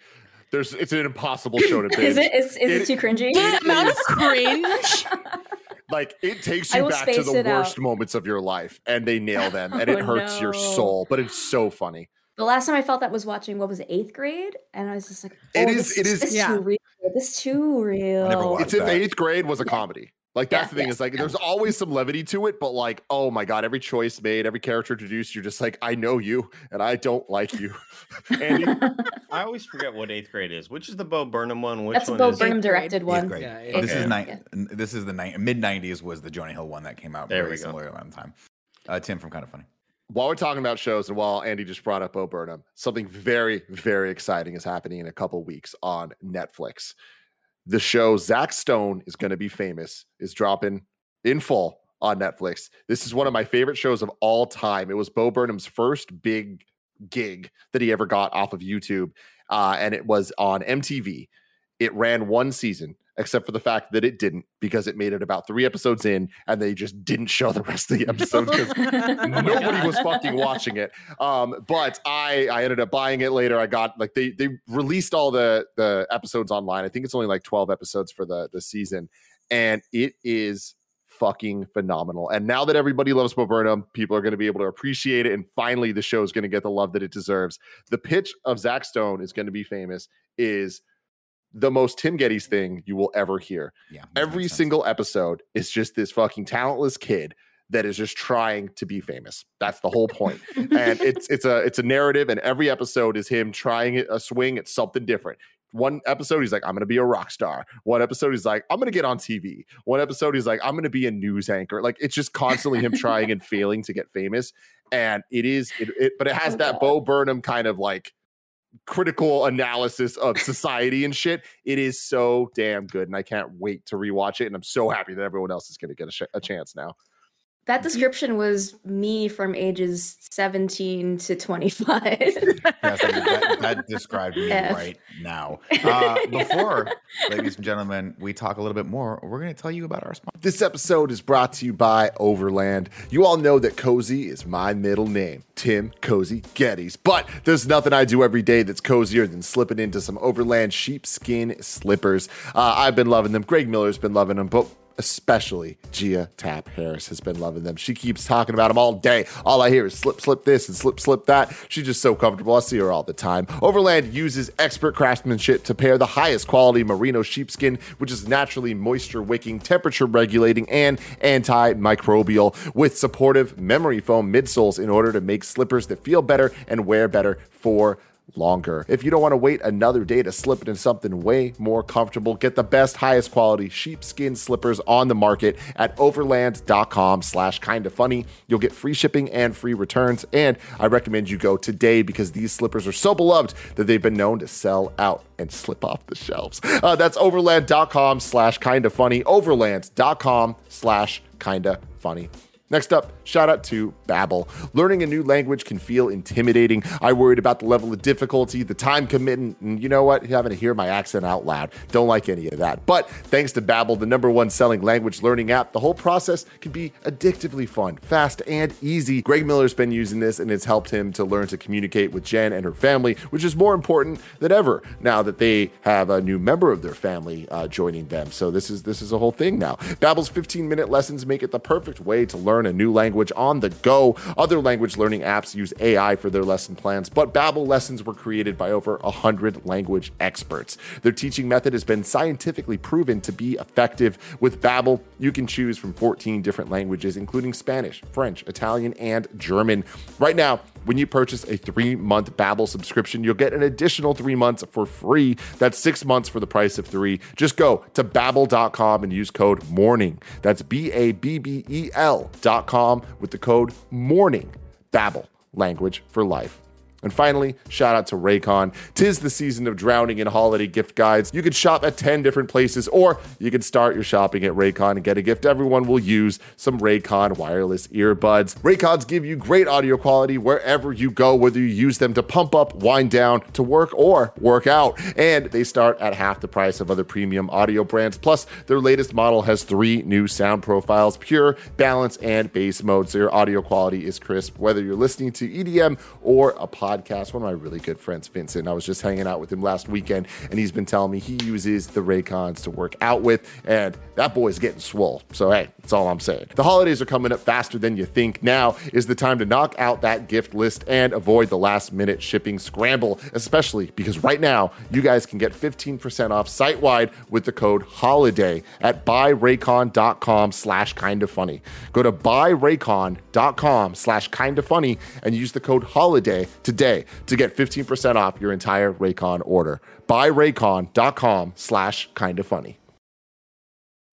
There's it's an impossible show to binge. Is it? Is, is it, It- too cringy? The amount of cringe. like it takes you back to the worst out. moments of your life and they nail them and it Oh, hurts your soul but it's so funny The last time I felt that was watching what was it, eighth grade, and I was just like, It oh, is- This, it is- This Yeah. too real. This too real. never watched it's in that. eighth grade was a comedy like that's Yeah, the thing yeah, is like there's always some levity to it but like oh my god every choice made every character introduced you're just like i know you and i don't like you andy I always forget what eighth grade is. Which is the Bo Burnham one? Which That's a one Bo is Burnham Eighth grade. directed Eighth one. grade. Yeah, This is Yeah. ni- This is the ni- mid '90s was the Jonah Hill one that came out There very similar around the time. Uh, Tim from Kinda Funny. while we're talking about shows and while andy just brought up bo burnham something very very exciting is happening in a couple weeks on netflix the show zach stone is going to be famous is dropping in full on netflix. This is one of my favorite shows of all time. It was bo burnham's first big gig that he ever got off of youtube uh, and it was on mtv it ran one season except for the fact that it didn't because it made it about three episodes in and they just didn't show the rest of the episodes 'cause nobody was fucking watching it. Um but i i ended up buying it later. I got like they they released all the the episodes online. I think it's only like 12 episodes for the the season. And it is fucking phenomenal. And now that everybody loves Bo Burnham, people are going to be able to appreciate it. And finally the show is going to get the love that it deserves. The pitch of zach stone is going to be famous is the most tim Gettys thing you will ever hear Yeah. every single episode is just this fucking talentless kid that is just trying to be famous. That's the whole point. and it's it's a it's a narrative, and every episode is him trying a swing at something different. One episode, he's like, I'm gonna be a rock star. One episode, he's like, I'm gonna get on TV. One episode, he's like, I'm gonna be a news anchor. Like it's just constantly him trying and failing to get famous. And it is it, it but it has Oh, that Bo Burnham kind of like critical analysis of society and shit. It is so damn good, and I can't wait to rewatch it. And I'm so happy that everyone else is going to get a, sh- a chance now. That description was me from ages 17 to 25. Yes, I mean, that, that described me F. right now. Uh, before, ladies and gentlemen, we talk a little bit more, we're going to tell you about our sponsor. This episode is brought to you by Overland. You all know that Cozy is my middle name, Tim Cozy Gettys. But there's nothing I do every day that's cozier than slipping into some Overland sheepskin slippers. Uh, I've been loving them. Greg Miller's been loving them, but especially Gia Tap Harris has been loving them. She keeps talking about them all day. All I hear is slip, slip this and slip, slip that. She's just so comfortable. I see her all the time. Overland uses expert craftsmanship to pair the highest quality merino sheepskin, which is naturally moisture wicking, temperature regulating, and antimicrobial, with supportive memory foam midsoles in order to make slippers that feel better and wear better for longer. If you don't want to wait another day to slip into something way more comfortable, get the best, highest quality sheepskin slippers on the market at overland.com slash kinda funny. You'll get free shipping and free returns. And I recommend you go today because these slippers are so beloved that they've been known to sell out and slip off the shelves. Uh, that's overland.com slash kinda funny. Overland.com slash kinda funny. Next up, shout out to Babbel. Learning a new language can feel intimidating. I worried about the level of difficulty, the time commitment, and you know what? Having to hear my accent out loud. Don't like any of that. But thanks to Babbel, the number one selling language learning app, the whole process can be addictively fun, fast, and easy. Greg Miller's been using this and it's helped him to learn to communicate with Jen and her family, which is more important than ever now that they have a new member of their family uh, joining them. So this is this is a whole thing now. Babbel's 15-minute lessons make it the perfect way to learn a new language on the go. Other language learning apps use AI for their lesson plans, but Babbel lessons were created by over 100 language experts. Their teaching method has been scientifically proven to be effective. With Babbel, you can choose from 14 different languages including Spanish, French, Italian, and German. Right now, when you purchase a three-month Babbel subscription, you'll get an additional three months for free. That's six months for the price of three. Just go to babbel.com and use code MORNING. That's B-A-B-B-E-L dot com with the code MORNING. Babbel, language for life. And finally, shout out to Raycon. Tis the season of drowning in holiday gift guides. You could shop at 10 different places, or you can start your shopping at Raycon and get a gift everyone will use some Raycon wireless earbuds. Raycons give you great audio quality wherever you go, whether you use them to pump up, wind down, to work, or work out. And they start at half the price of other premium audio brands. Plus, their latest model has three new sound profiles pure, balance, and bass mode. So your audio quality is crisp, whether you're listening to EDM or a podcast. One of my really good friends, Vincent, I was just hanging out with him last weekend, and he's been telling me he uses the Raycons to work out with, and that boy's getting swole. So, hey, that's all I'm saying. The holidays are coming up faster than you think. Now is the time to knock out that gift list and avoid the last minute shipping scramble, especially because right now you guys can get 15% off site wide with the code HOLIDAY at buyraycon.com slash kinda funny. Go to buyraycon.com slash kinda funny and use the code HOLIDAY today to get 15% off your entire Raycon order. Buyraycon.com slash kinda funny.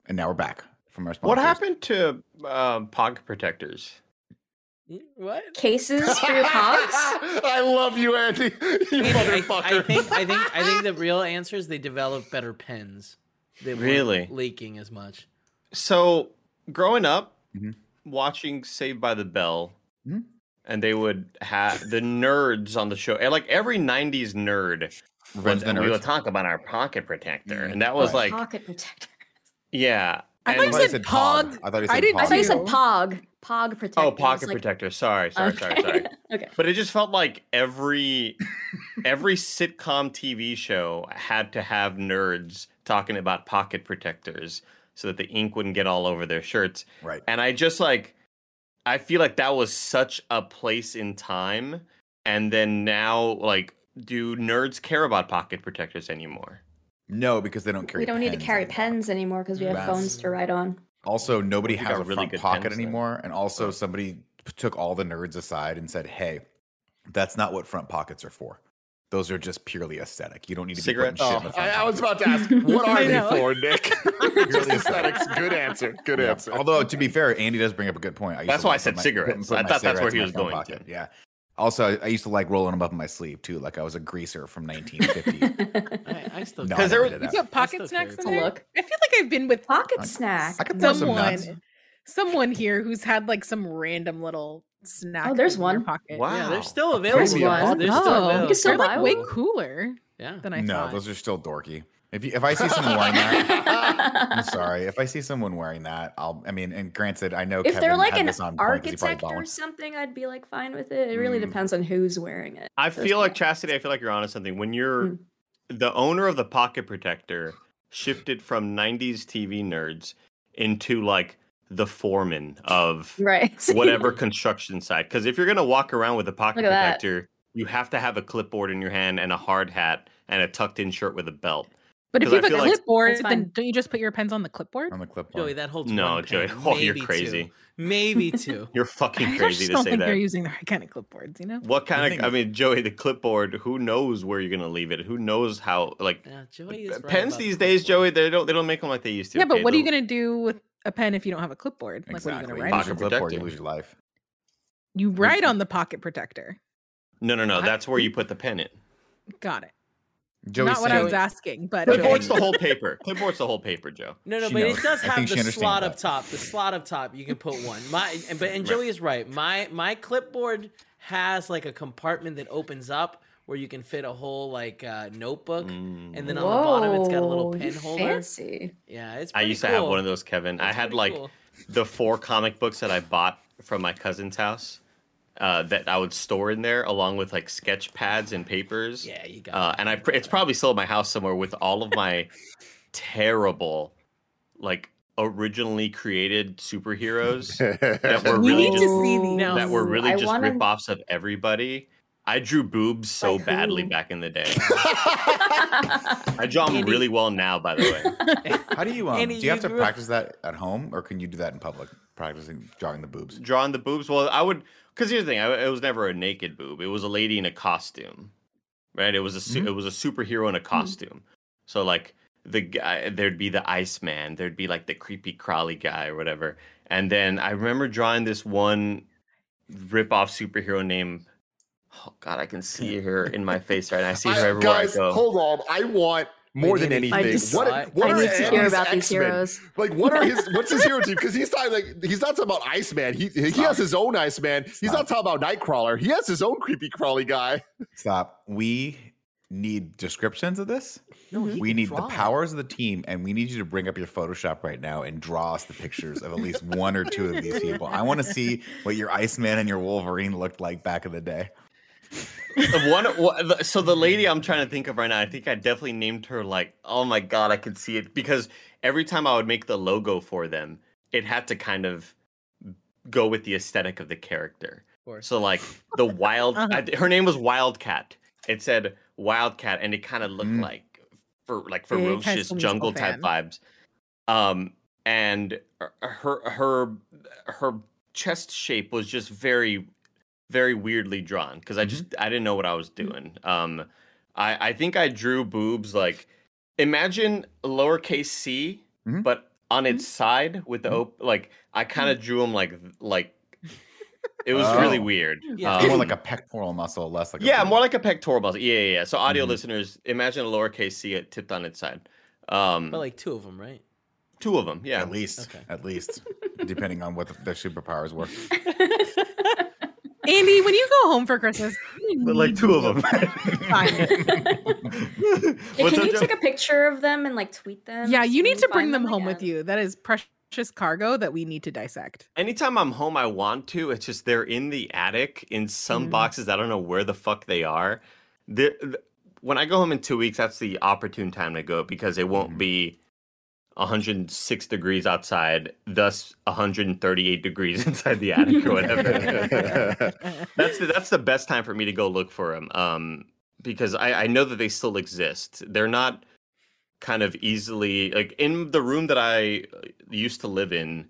And now we're back from our sponsors. What happened to um, pocket protectors? What? Cases for your pogs? I love you, Andy. You I, I think I think I think the real answer is they developed better pens. They weren't Really? leaking as much. So, growing up, Mhm. watching Saved by the Bell, Mhm. And they would have the nerds on the show, like every '90s nerd, Runs would, the we would talk about our pocket protector, Mhm. and that was Right. like, Pocket protector. yeah. I and- thought I you thought you said said pog. pog. I thought you I said did I thought you said pog. Pog protector. oh, pocket like- protector. Sorry, sorry, sorry, Okay. sorry, sorry. okay. But it just felt like every every sitcom TV show had to have nerds talking about pocket protectors so that the ink wouldn't get all over their shirts. Right. And I just like I feel like that was such a place in time and then now like do nerds care about pocket protectors anymore? No, because they don't carry. We don't need to carry anymore. pens anymore because we have That's- phones to write on. Also, nobody has a really front good pocket pens then. anymore, and also somebody took all the nerds aside and said, "Hey, that's not what front pockets are for. Those are just purely aesthetic. You don't need to Cigarettes? be putting shit Oh, I, I was about to ask, what are I they for, Nick? Just aesthetics. Good answer. Good Yeah. answer. Although to be fair, Andy does bring up a good point. I used That's to why I said put my- cigarettes. put- put I my thought that's where he was going pocket. to. Yeah. Also, I- I used to like rolling them up in my sleeve too, like I was a greaser from 1950. I, I still No, Because I there never was- You got pocket snacks in there? look. I feel like I've been with Pocket I- snack. I could throw some someone, nuts. someone here who's had like some random little snack. Oh, there's in their one. Pocket. Wow. Yeah, they're still available. There's one. They're still Oh, available. You can still they're like buy way cooler yeah. than I no, thought. those are still dorky. If you, if I see someone wearing that, I'm sorry. If I see someone wearing that, I'll. I mean, and granted, I know if Kevin they're like had an on point 'cause he probably architect or something, I'd be like fine with it. It really Mm. depends on who's wearing it. I feel like one. Chastity, I feel like you're onto something. When you're Mm. the owner of the pocket protector shifted from 90s TV nerds into like the foreman of right. whatever construction site. Because if you're gonna walk around with a pocket Look at that. protector, you have to have a clipboard in your hand and a hard hat and a tucked in shirt with a belt. but if you have a feel like- clipboard, then don't you just put your pens on the clipboard? on the clipboard. Joey, that holds No, one Joey. pen, Oh, you're maybe two. crazy. Maybe two. You're I fucking just crazy to don't say think that. you're using the right kind of clipboards. You know. What kind thing of? I mean, Joey, the clipboard. Who knows where you're gonna leave it? Who knows how? Like Yeah, Joey is right pens about these the days. Joey. They don't. They don't make them like they used to. Yeah, but okay? what are you gonna do with a pen if you don't have a clipboard? Like, Exactly. what are you You gonna write? your on? Pocket clipboard, you lose your life. You write on the pocket protector. No, no, no. I- That's where you put the pen in. Got it. Joey Not what I was asking, but Clipboard's okay. the whole paper. Clipboard's the whole paper, Joe. No, no, She but knows. it does have the understands slot that. up top. The slot up top, you can put one. My, but and Joey is right. My my clipboard has like a compartment that opens up where you can fit a whole like uh, notebook, and then on the bottom it's got a little Whoa, pen holder. Fancy. Yeah, it's. I pretty used to have one of those, Kevin. I had like cool. the four comic books that I bought from my cousin's house uh, that I would store in there, along with like sketch pads and papers. Yeah, you got. Uh, and I, pr- it's probably still in my house somewhere with all of my terrible, like originally created superheroes that were really just to see these. Now- that were really I just wanna- rip-offs of everybody. I drew boobs so Like badly back in the day. I draw them really well now, by the way. How do you um? Andy, do you have to grew practice that at home, or can you do that in public? Practicing drawing the boobs. drawing the boobs. Well, I would because here's the thing: I, it was never a naked boob. It was a lady in a costume, right? It was a su- Mhm. it was a superhero in a costume. So like the guy, there'd be the Iceman, there'd be like the creepy crawly guy or whatever. And then I remember drawing this one rip off superhero named. Oh God, I can see her in my face right now. I see her I- everywhere guys, I go. hold on. I want more than anything. I just- what, what I are need to hear about these X-Men? heroes. Like, what are his? What's his hero team? Because he's not like he's not talking about Iceman. He he has his own Iceman. He's not talking about Nightcrawler. He has his own creepy crawly guy. Stop. We need descriptions of this. No, he we can need the powers of the team, and we need you to bring up your Photoshop right now and draw us the pictures of at least one or two of these people. I want to see what your Iceman and your Wolverine looked like back in the day. The one, so the lady I'm trying to think of right now, I think I definitely named her like, oh my god, I could see it because every time I would make the logo for them, it had to kind of go with the aesthetic of the character. course. So like the wild, Uh-huh. I, her name was Wildcat. It said Wildcat, and it kind of looked Mm. like for like Big High ferocious jungle Musical type vibes. Um, and her her her chest shape was just very very weirdly drawn because I just I didn't know what I was doing. Um, I I think I drew boobs like imagine lowercase c, Mhm. but on its side with the op- like I kind of drew them like like it was really Oh. weird. Yeah. Um, more like a pectoral muscle, less like a yeah, boob. more like a pectoral muscle. Yeah, yeah, yeah. So audio Mhm. listeners, imagine a lowercase c it tipped on its side. Um, But like two of them, right? two of them. Yeah, at least, Okay. at least, depending on what the, their superpowers were. Andy, when you go home for Christmas, but like two of them. Find Yeah, can you take a picture of them and like tweet them? yeah, you need to bring find them home with you. That is precious cargo that we need to dissect. Anytime I'm home, I want to. It's just they're in the attic in some Mm. boxes. I don't know where the fuck they are. They're, when I go home in two weeks, that's the opportune time to go because it won't Mhm. be 106 degrees outside, thus 138 degrees inside the attic or whatever. that's the, that's the best time for me to go look for them. Um, because I, I know that they still exist. They're not kind of easily like in the room that I uh, used to live in.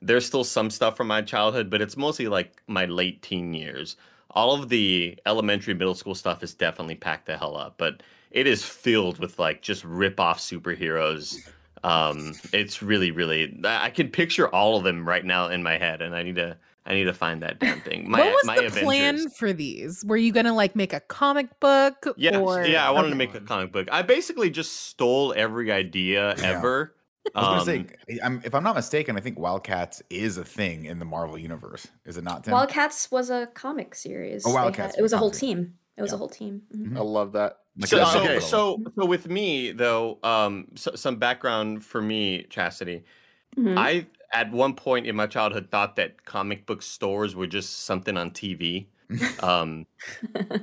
There's still some stuff from my childhood, but it's mostly like my late teen years. All of the elementary, middle school stuff is definitely packed the hell up, but it is filled with like just rip off superheroes. Um, it's really, really. I I can picture all of them right now in my head, and I need to, I need to find that damn thing. My, what was my the Avengers. plan for these? Were you gonna like make a comic book? Yeah, or... yeah. I wanted to make a comic book. I basically just stole every idea Yeah. ever. I was Um, gonna say, I'm, if I'm not mistaken, I think Wildcats is a thing in the Marvel universe. Is it not? Tim? Wildcats was a comic series. Oh, They had- Wildcats it was a whole team. It was Yeah. a whole team. Mhm. I love that. Like so, so, okay. so, so with me though, um, so, some background for me, Chastity. Mhm. I at one point in my childhood thought that comic book stores were just something on TV, um,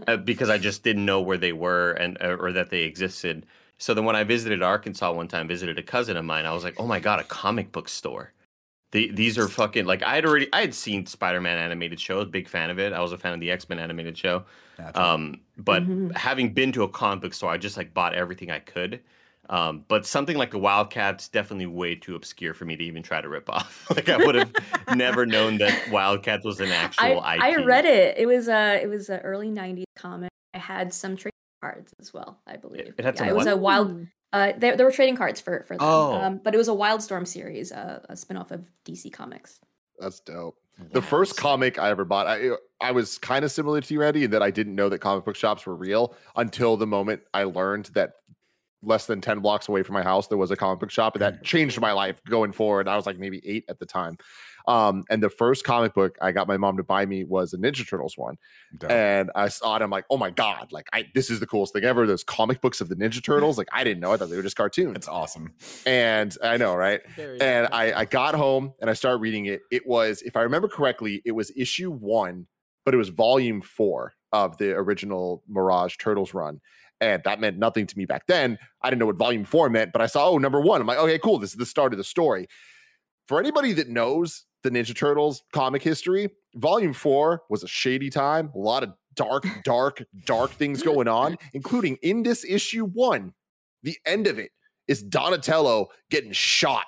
uh, because I just didn't know where they were and uh, or that they existed. So then when I visited Arkansas one time, visited a cousin of mine, I was like, oh my god, a comic book store. The, these are fucking like I had already I had seen Spider-Man animated show, big fan of it. I was a fan of the X-Men animated show. Naturally. Um, but Mhm. having been to a comic book store, I just like bought everything I could. Um, but something like the Wildcats definitely way too obscure for me to even try to rip off. like I would have never known that Wildcats was an I, actual IP. I read it. It was a it was an early '90s comic. I had some trading cards as well. I believe. it had Yeah, some it was a wild. Uh, there, there were trading cards for for them. Oh. Um, but it was a Wildstorm series, uh, a spinoff of DC Comics. That's dope. The first comic I ever bought, I I was kind of similar to you, Randy, in that I didn't know that comic book shops were real until the moment I learned that less than 10 blocks away from my house there was a comic book shop and that mm. changed my life going forward. I was like maybe eight at the time. Um, and the first comic book I got my mom to buy me was a Ninja Turtles one. Dope. And I saw it, I'm like, oh my God, like I this is the coolest thing ever. Those comic books of the Ninja Turtles. Like I didn't know, I thought they were just cartoons. It's awesome. And I know, right? And. I, I got home and I started reading it. It was, if I remember correctly, it was issue one, but it was volume four of the original Mirage Turtles run. And that meant nothing to me back then. I didn't know what volume four meant, but I saw, oh, number one. I'm like, okay, cool. This is the start of the story. For anybody that knows the Ninja Turtles comic history, volume four was a shady time, a lot of dark, dark, dark things going on, including in this issue one, the end of it is Donatello getting shot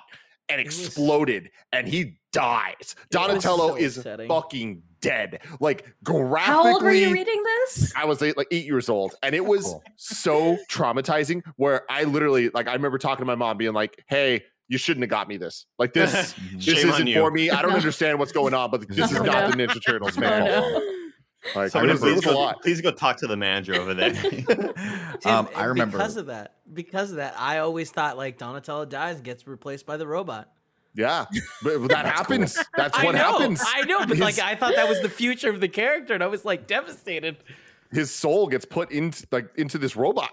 and was- exploded and he dies. Donatello so is upsetting. fucking dead. Like graphically How old were you reading this? I was like eight years old, and it was Cool. so traumatizing. Where I literally, like, I remember talking to my mom, being like, "Hey, you shouldn't have got me this. Like this, this isn't you. for me. I don't understand what's going on, but this is Oh, not the Ninja Turtles, Oh, man. no. Like, Somebody it please, was a go, lot. please go talk to the manager over there. Um, I remember. because of that. Because of that, I always thought like Donatello dies, and gets replaced by the robot. Yeah, but but that happens. That's I what know, happens. I know, but like I thought that was the future of the character, and I was like devastated. his soul gets put into like into this robot.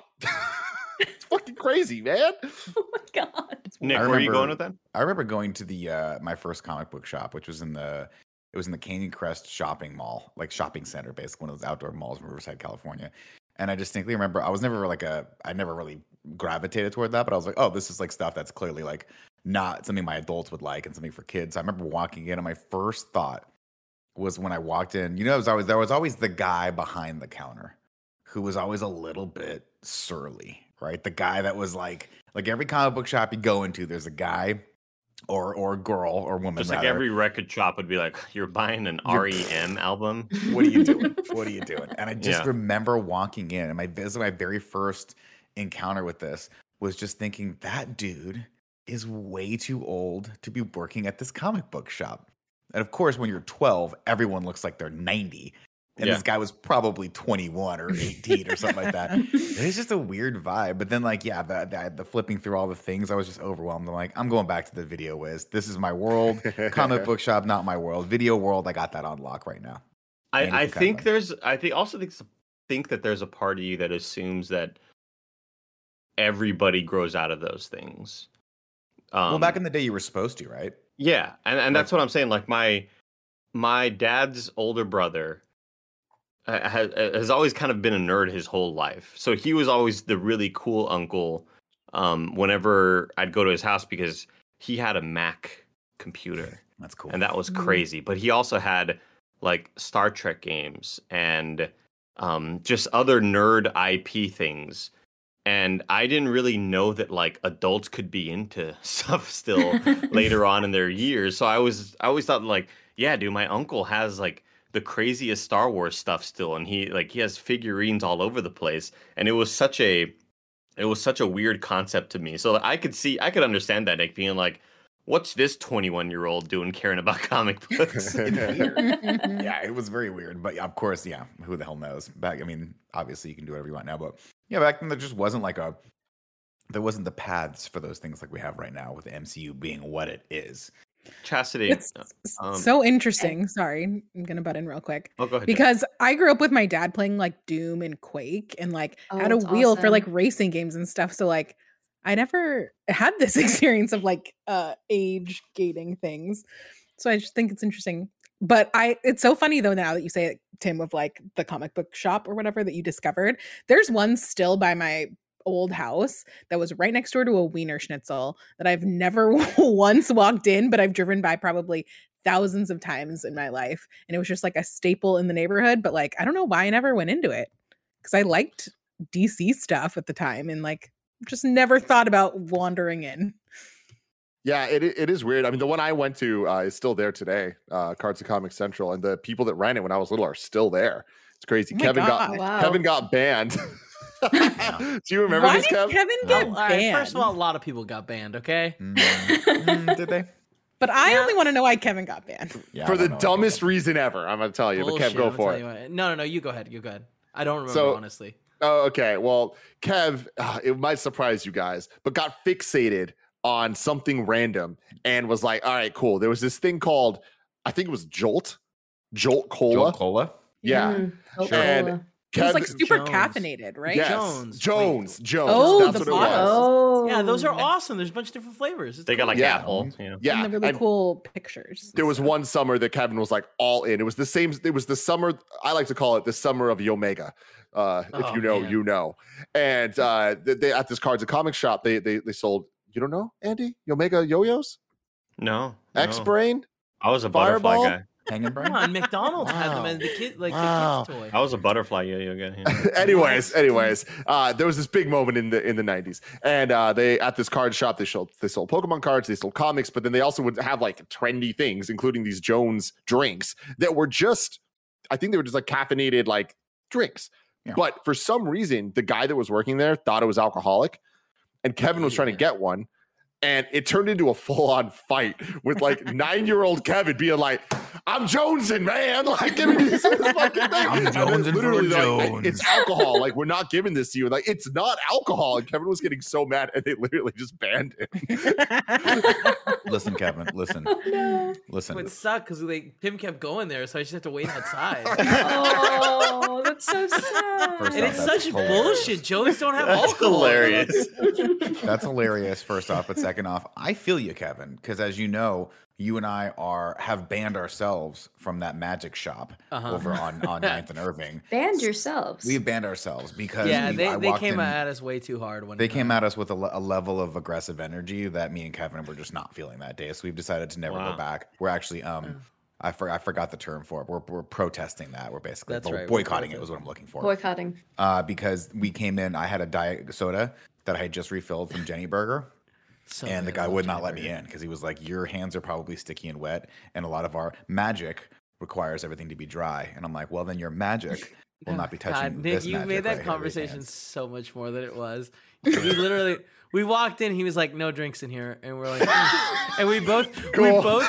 It's fucking crazy, man. Oh my god. Nick, I where are you going with that? I remember going to the uh my first comic book shop, which was in the it was in the Canyon Crest shopping mall, like shopping center, basically one of those outdoor malls in Riverside, California. And I distinctly remember I was never like a I never really gravitated toward that, but I was like, oh, this is like stuff that's clearly like not something my adults would like and something for kids. I remember walking in and my first thought was when I walked in, you know, it was always there was always the guy behind the counter who was always a little bit surly, right? The guy that was like like every comic book shop you go into, there's a guy or or girl or woman. Just like every record shop would be like, "You're buying an You're- REM album." what are you doing? what are you doing? And I just Yeah. remember walking in, and my this is my very first encounter with this was just thinking that dude is way too old to be working at this comic book shop. And of course, when you're 12, everyone looks like they're 90. And Yeah. this guy was probably 21 or 18 or something like that. It's just a weird vibe. But then, like, yeah, the, the the flipping through all the things, I was just overwhelmed. I'm like, I'm going back to the video whiz. This is my world. Comic book shop, not my world. Video world, I got that on lock right now. I, I think there's I think also think think that there's a part of you that assumes that everybody grows out of those things. Um, well, back in the day, you were supposed to, right? yeah, and and that's what I'm saying. Like my my dad's older brother has, has always kind of been a nerd his whole life, so he was always the really cool uncle. Um, whenever I'd go to his house because he had a Mac computer That's cool. and that was Mhm. crazy. But he also had like Star Trek games and um, just other nerd IP things. And I didn't really know that like adults could be into stuff still later on in their years. So I was I always thought like, yeah, dude, my uncle has like the craziest Star Wars stuff still, and he like he has figurines all over the place. And it was such a it was such a weird concept to me. So I could see I could understand that Nick being like, what's this 21 year old doing caring about comic books? Yeah, it was very weird. But yeah, of course, yeah, who the hell knows? Back, I mean, obviously you can do whatever you want now, but yeah, back then there just wasn't like a, there wasn't the paths for those things like we have right now with the MCU being what it is. Chastity. It's um, so interesting. Sorry, I'm gonna butt in real quick. oh, go ahead. Nick. Because I grew up with my dad playing like Doom and Quake and like Oh, had a that's wheel for like racing games and stuff. So like I never had this experience of like uh age gating things. So I just think it's interesting. But I it's so funny though now that you say it, Tim, of like the comic book shop or whatever that you discovered. There's one still by my old house that was right next door to a Wienerschnitzel that I've never once walked in, but I've driven by probably thousands of times in my life. And it was just like a staple in the neighborhood. But like, I don't know why I never went into it because I liked DC stuff at the time and like just never thought about wandering in. Yeah, it it is weird. I mean, the one I went to uh, is still there today, uh, Cards and Comics Central, and the people that ran it when I was little are still there. It's crazy. Oh Kevin got Wow. Kevin got banned. Do you remember why this, did Kev? Kevin get Oh, all right, banned? first of all, a lot of people got banned. Okay, Mm, mm, did they? But I only want to know why Kevin got banned. Yeah, for the don't dumbest reason ever. I'm gonna tell you, Bullshit, but Kev, go I'm for it. No, no, no. You go ahead. You go ahead. I don't remember So- honestly. Oh, okay. Well, Kev, uh, it might surprise you guys, but got fixated on something random and was like, "All right, cool." There was this thing called, I think it was Jolt, Jolt Cola. Jolt Cola. Yeah, Mm, And Coca-Cola. It was like super Jones. caffeinated, right? yes, Jones. Jones, Jones. Oh, That's the what it was. Oh, Yeah, those are awesome. There's a bunch of different flavors. It's They got like Yeah. apple. You know. Yeah, And the really and cool pictures. there was one summer that Kevin was like all in. It was the same. It was the summer. I like to call it the summer of Yomega. Uh, if Oh, you know, man. you know. And uh, they, they at this cards and comic shop, they they they sold. You don't know, Andy? Yomega yo-yos, No. X no. Brain. I was a butterfly Fireball? guy. Hanging brain. Come on, McDonald's had them Wow. as the kid, like Wow. the kids' toy. I was a butterfly yo-yo guy. yeah. anyways, anyways, uh, there was this big moment in the in the nineties, and uh, they at this card shop they sold they sold Pokemon cards, they sold comics, but then they also would have like trendy things, including these Jones drinks that were just, I think they were just like caffeinated like drinks. Yeah. But for some reason, the guy that was working there thought it was alcoholic, and Kevin was trying to get one. And it turned into a full-on fight with like nine-year-old Kevin being like, "I'm jonesing, man! Like, give me this fucking thing." I'm jonesing for literally, like, Jones. it's alcohol. Like, we're not giving this to you. Like, it's not alcohol. And Kevin was getting so mad, and they literally just banned him. Listen, Kevin. Listen. Oh, no. Listen. It sucked because like Tim kept going there, so I just had to wait outside. Oh, that's so sad. First and off, it's such hilarious. bullshit. Jones don't have That's alcohol. hilarious. That's hilarious. First off, but second off, I feel you, Kevin, because as you know, you and I are have banned ourselves from that magic shop Uh-huh. over on on 9th and Irving. Banned yourselves. We've banned ourselves because Yeah, we- they, I they came in- at us way too hard. One They time. came at us with a, a level of aggressive energy that me and Kevin were just not feeling that day. So we've decided to never Wow. go back. We're actually um. Oh. I, for, I forgot the term for it. We're, we're protesting that. We're basically That's bo- right, we're boycotting it was what I'm looking for. Boycotting. uh, because we came in. I had a diet soda that I had just refilled from Jenny Burger, So and the guy would not let me in because he was like, "Your hands are probably sticky and wet, and a lot of our magic requires everything to be dry." And I'm like, "Well, then your magic will not be touching God, Nick, you made that conversation so much more than it was. We literally, we walked in. He was like, "No drinks in here," and we're like, "Mm." and we both, we both,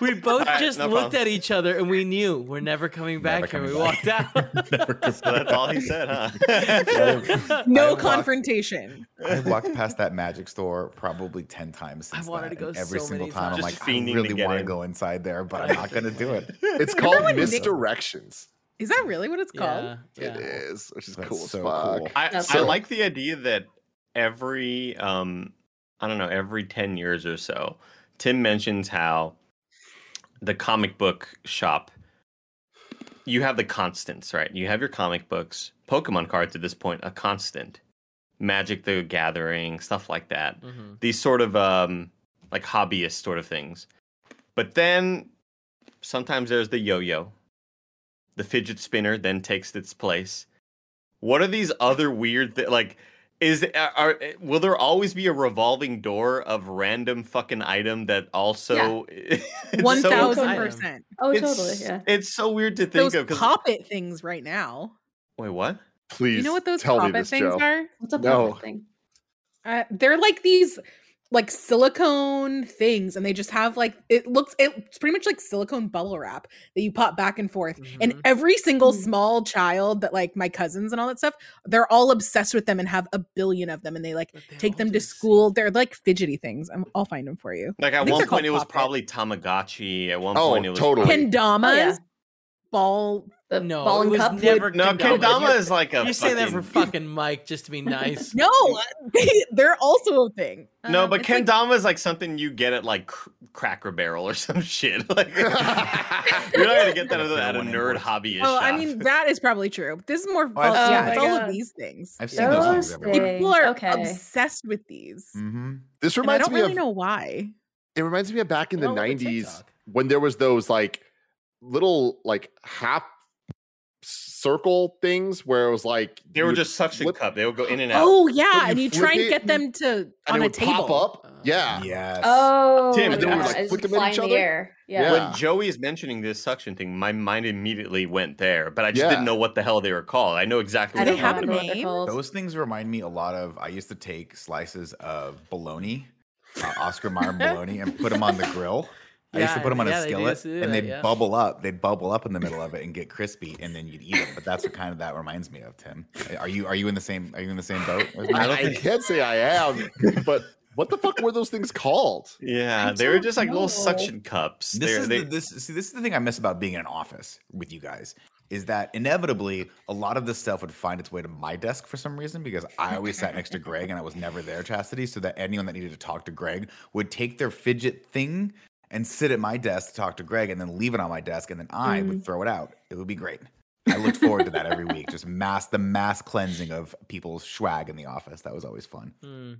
we both right, just no looked problem. at each other, and we knew we're never coming Never back here. We back. walked out. so that's all he said, huh? no I walked- confrontation. I walked past that magic store probably ten times I wanted then, to go and every so single many time, I'm times. like, I really want to go inside there, but I'm not going to do it. It's called when Nick- misdirections. Is that really what it's called? yeah, yeah. It is, which is That's cool so fuck. cool. I, That's I like the idea that every um I don't know, every 10 years or so, Tim mentions how the comic book shop you have the constants, right? You have your comic books, Pokemon cards at this point, a constant. Magic the Gathering, stuff like that. Mhm. These sort of um like hobbyist sort of things. But then sometimes there's the yo-yo. The fidget spinner then takes its place. What are these other weird thi- like is are, are will there always be a revolving door of random fucking item that also it's One so- one thousand percent? Oh, it's, totally. Yeah. It's so weird to think of Those of 'cause- pop things right now. Wait, what? Please, you know what those tell pop me it this, things Joe. are? What's a No. puppet thing? Uh, they're like these like silicone things and they just have like it looks it's pretty much like silicone bubble wrap that you pop back and forth and Mhm. every single Mm. small child that like my cousins and all that stuff they're all obsessed with them and have a billion of them and they like they take them to the same- school they're like fidgety things I'm, i'll find them for you Like at one point it was Pop It. probably Tamagotchi. At one Oh, point it was totally. probably- kendamas Oh, yeah. ball The No, ball it and was cup. never No, Kendama. Kendama is like a You're saying that for fucking- fucking Mike just to be nice. no they, they're also a thing No, Um, but it's like- kendama is like something you get at like cr- Cracker Barrel or some shit. Like you're not gonna get that at a, at nerd invoice. hobbyist well i mean that is probably true this is more Oh, I've well, yeah it's Oh all my of these things I've seen those Those things people are Okay. obsessed with these Mm-hmm. This and i don't me really of know why it reminds me of back in the 90s when there was those like little like half circle things where it was like they were just suction flip- cup. They would go in and out. Oh yeah, you and you try and get them to and on it a would table. pop up. Yeah. Yes. Oh, Tim, And then we would, like, it's flick them at each in other? the air. Yeah. Yeah. When Joey is mentioning this suction thing, my mind immediately went there, but I just Yeah. didn't know what the hell they were called. I know exactly I what they have a talking about. name? Those things remind me a lot of. I used to take slices of bologna uh, Oscar Mayer bologna and put them on the grill. I used to put them on yeah, a skillet used to and they'd yeah. bubble up. They'd bubble up in the middle of it and get crispy, and then you'd eat them. But that's what kind of that reminds me of, Tim. Are you are you in the same are you in the same boat? as me? I, I can't say I am, but what the fuck were those things called? Yeah, I they were just like little suction cups. This They're- is they, the, this see this is the thing I miss about being in an office with you guys is that inevitably a lot of this stuff would find its way to my desk for some reason because I always sat next to Greg and I was never there, Chastity. So that anyone that needed to talk to Greg would take their fidget thing and sit at my desk to talk to Greg and then leave it on my desk and then I would throw it out. It would be great. I looked forward to that every week. Just mass the mass cleansing of people's swag in the office. That was always fun. Hmm.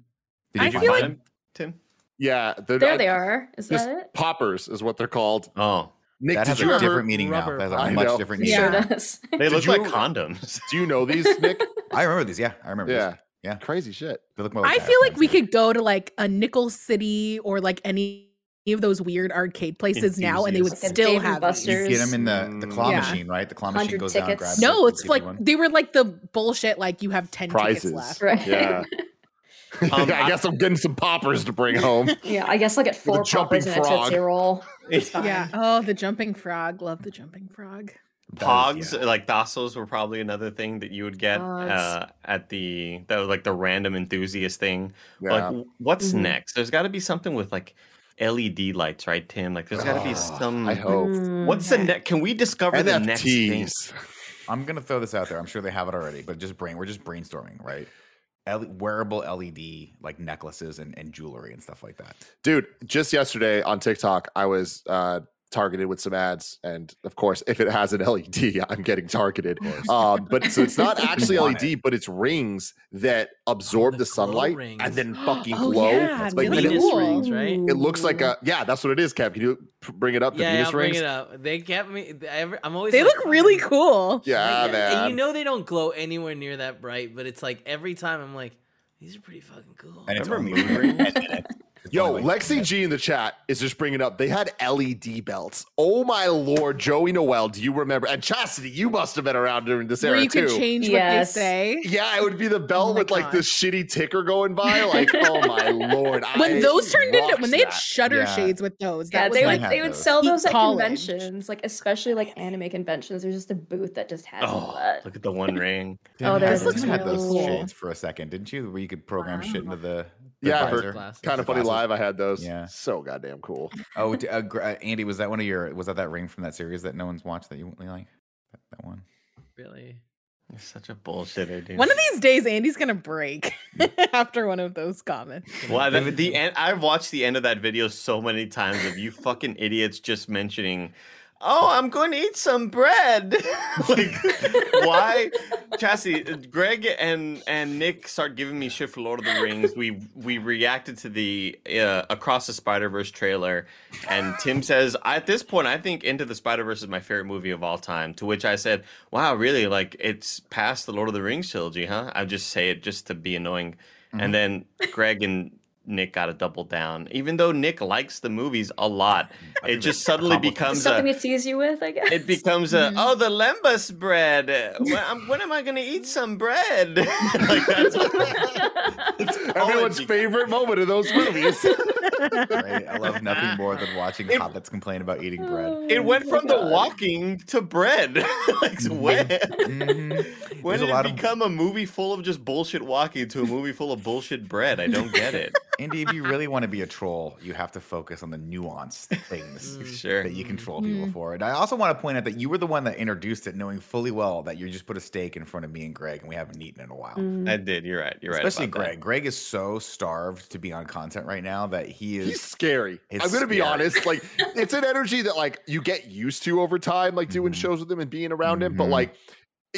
Did I you Did you feel find like- them, Tim? Yeah, There I- they are. Is that it? poppers is what they're called. Oh, Nick, that has you a ever? different meaning now. rubber That has a I much know. different meaning. Sure does. they look you- like condoms. Do you know these, Nick? I remember these. Yeah, I remember yeah, these. Yeah. crazy shit. They look more like I feel like we could go to like a Nickel City or like any of those weird arcade places now, and they would Like still Dave and have. these. Buster's. You get them in the, the claw Yeah. machine, right? The claw machine 100 goes down, and tickets. grabs No, it's like one. they were like the bullshit. Like you have ten Prizes. tickets left. Right. Yeah. Um, I guess I'm getting some poppers to bring home. Yeah, I guess I'll get four jumping poppers and a frog. Tootsie Roll. Yeah. Oh, the jumping frog. Love the jumping frog. That is- Pogs, yeah. like Tazos, were probably another thing that you would get uh, at the that was like the random enthusiast thing. Yeah. Like, w- what's Mhm. next? There's got to be something with like LED lights, right, Tim? Like, there's got to be Oh, some. I hope. Mm. What's the next? Can we discover the next thing? NFTs. I'm gonna throw this out there. I'm sure they have it already, but just brain. We're just brainstorming, right? L- wearable LED like necklaces and, and jewelry and stuff like that. Dude, just yesterday on TikTok, I was uh, targeted with some ads, and of course, if it has an LED, I'm getting targeted. Um, but so it's not actually want LED, but it's rings that absorb the the, sunlight rings. and then fucking Oh, glow. yeah, like really it, Venus cool. rings, right? it looks like a yeah, that's what it is. Cap, can you bring it up? The yeah, yeah, Venus I'll bring it up. They kept me. I, I'm always. They like, look really cool. Yeah, Like, man. And you know they don't glow anywhere near that bright, but it's like every time I'm like, these are pretty fucking cool. And it's Remember only moon? It's Yo, Lexi G in the chat is just bringing up. They had LED belts. Oh my lord, Joey Noelle, do you remember? And Chastity, you must have been around during this Where era you too. could change Yes. what they say. Yeah, it would be the belt Oh my with like this shitty ticker going by. Like, oh my lord! When I those turned into when they had shutter Yeah. shades with those, that Yeah, they like would they would those. sell those at college. conventions, like especially like anime conventions. There's just a booth that just has Oh, that. look at the one ring. Tim Oh, had- there's Tim looks had those cool. shades for a second, didn't you? Where you could program shit into the, the Yeah, visor. for Glasses. kinda funny Glasses. live. I had those. Yeah. so goddamn cool. Oh, uh, uh, Andy, was that one of your? Was that that ring from that series that no one's watched that you you like? That, that one. Really? You're such a bullshitter, dude. one of these days Andy's gonna break after one of those comments. Well, the, the end. I've watched the end of that video so many times of you fucking idiots just mentioning, "Oh, I'm going to eat some bread." like, why, Chassie? Greg and and Nick start giving me shit for Lord of the Rings. We we reacted to the uh, Across the Spider Verse trailer, and Tim says, "At this point, I think Into the Spider Verse is my favorite movie of all time." To which I said, "Wow, really? Like it's past the Lord of the Rings trilogy, huh?" I just say it just to be annoying. And then Greg and Nick got to double down. Even though Nick likes the movies a lot, it just suddenly becomes Something a to tease you with, I guess. it becomes a oh the lembas bread. When, I'm- when am I going to eat some bread? like that's it's Everyone's it be- favorite moment of those movies. Right? I love nothing more than watching It- hobbits complain about eating bread. It went Oh my from the walking to bread. like when, Mhm. when There's a did lot it of- become a movie full of just bullshit walking to a movie full of bullshit bread? I don't get it. Andy, if you really want to be a troll, you have to focus on the nuanced things Sure. that you can troll people for. And I also want to point out that you were the one that introduced it, knowing fully well that you just put a steak in front of me and Greg, and we haven't eaten in a while. I did. You're right. You're right. Especially about that. Greg. Greg is so starved to be on content right now that he is. He's scary. It's I'm gonna be honest. Like, it's an energy that like you get used to over time, like doing Mhm. shows with him and being around him. But Mhm. like,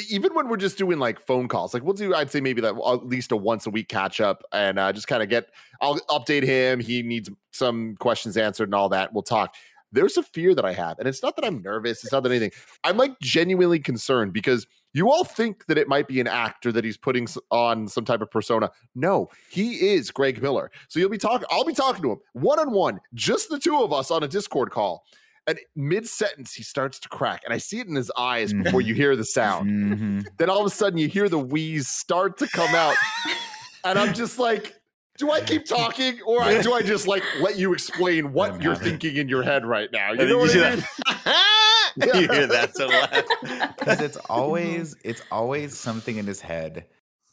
even when we're just doing like phone calls, like we'll do, I'd say maybe that at least a once a week catch up and uh, just kind of get. I'll update him. He needs some questions answered and all that. We'll talk. There's a fear that I have, and it's not that I'm nervous. It's not that anything. I'm like genuinely concerned because you all think that it might be an actor that he's putting on some type of persona. No, he is Greg Miller. So you'll be talking, I'll be talking to him one on one, just the two of us on a Discord call. And mid sentence, he starts to crack. And I see it in his eyes before you hear the sound. Mhm. Then all of a sudden, you hear the wheeze start to come out. and I'm just like, do I keep talking or I- do I just like let you explain what I'm you're having- thinking in your head right now? You know then what I mean? that. you hear that so loud. because it's always it's always something in his head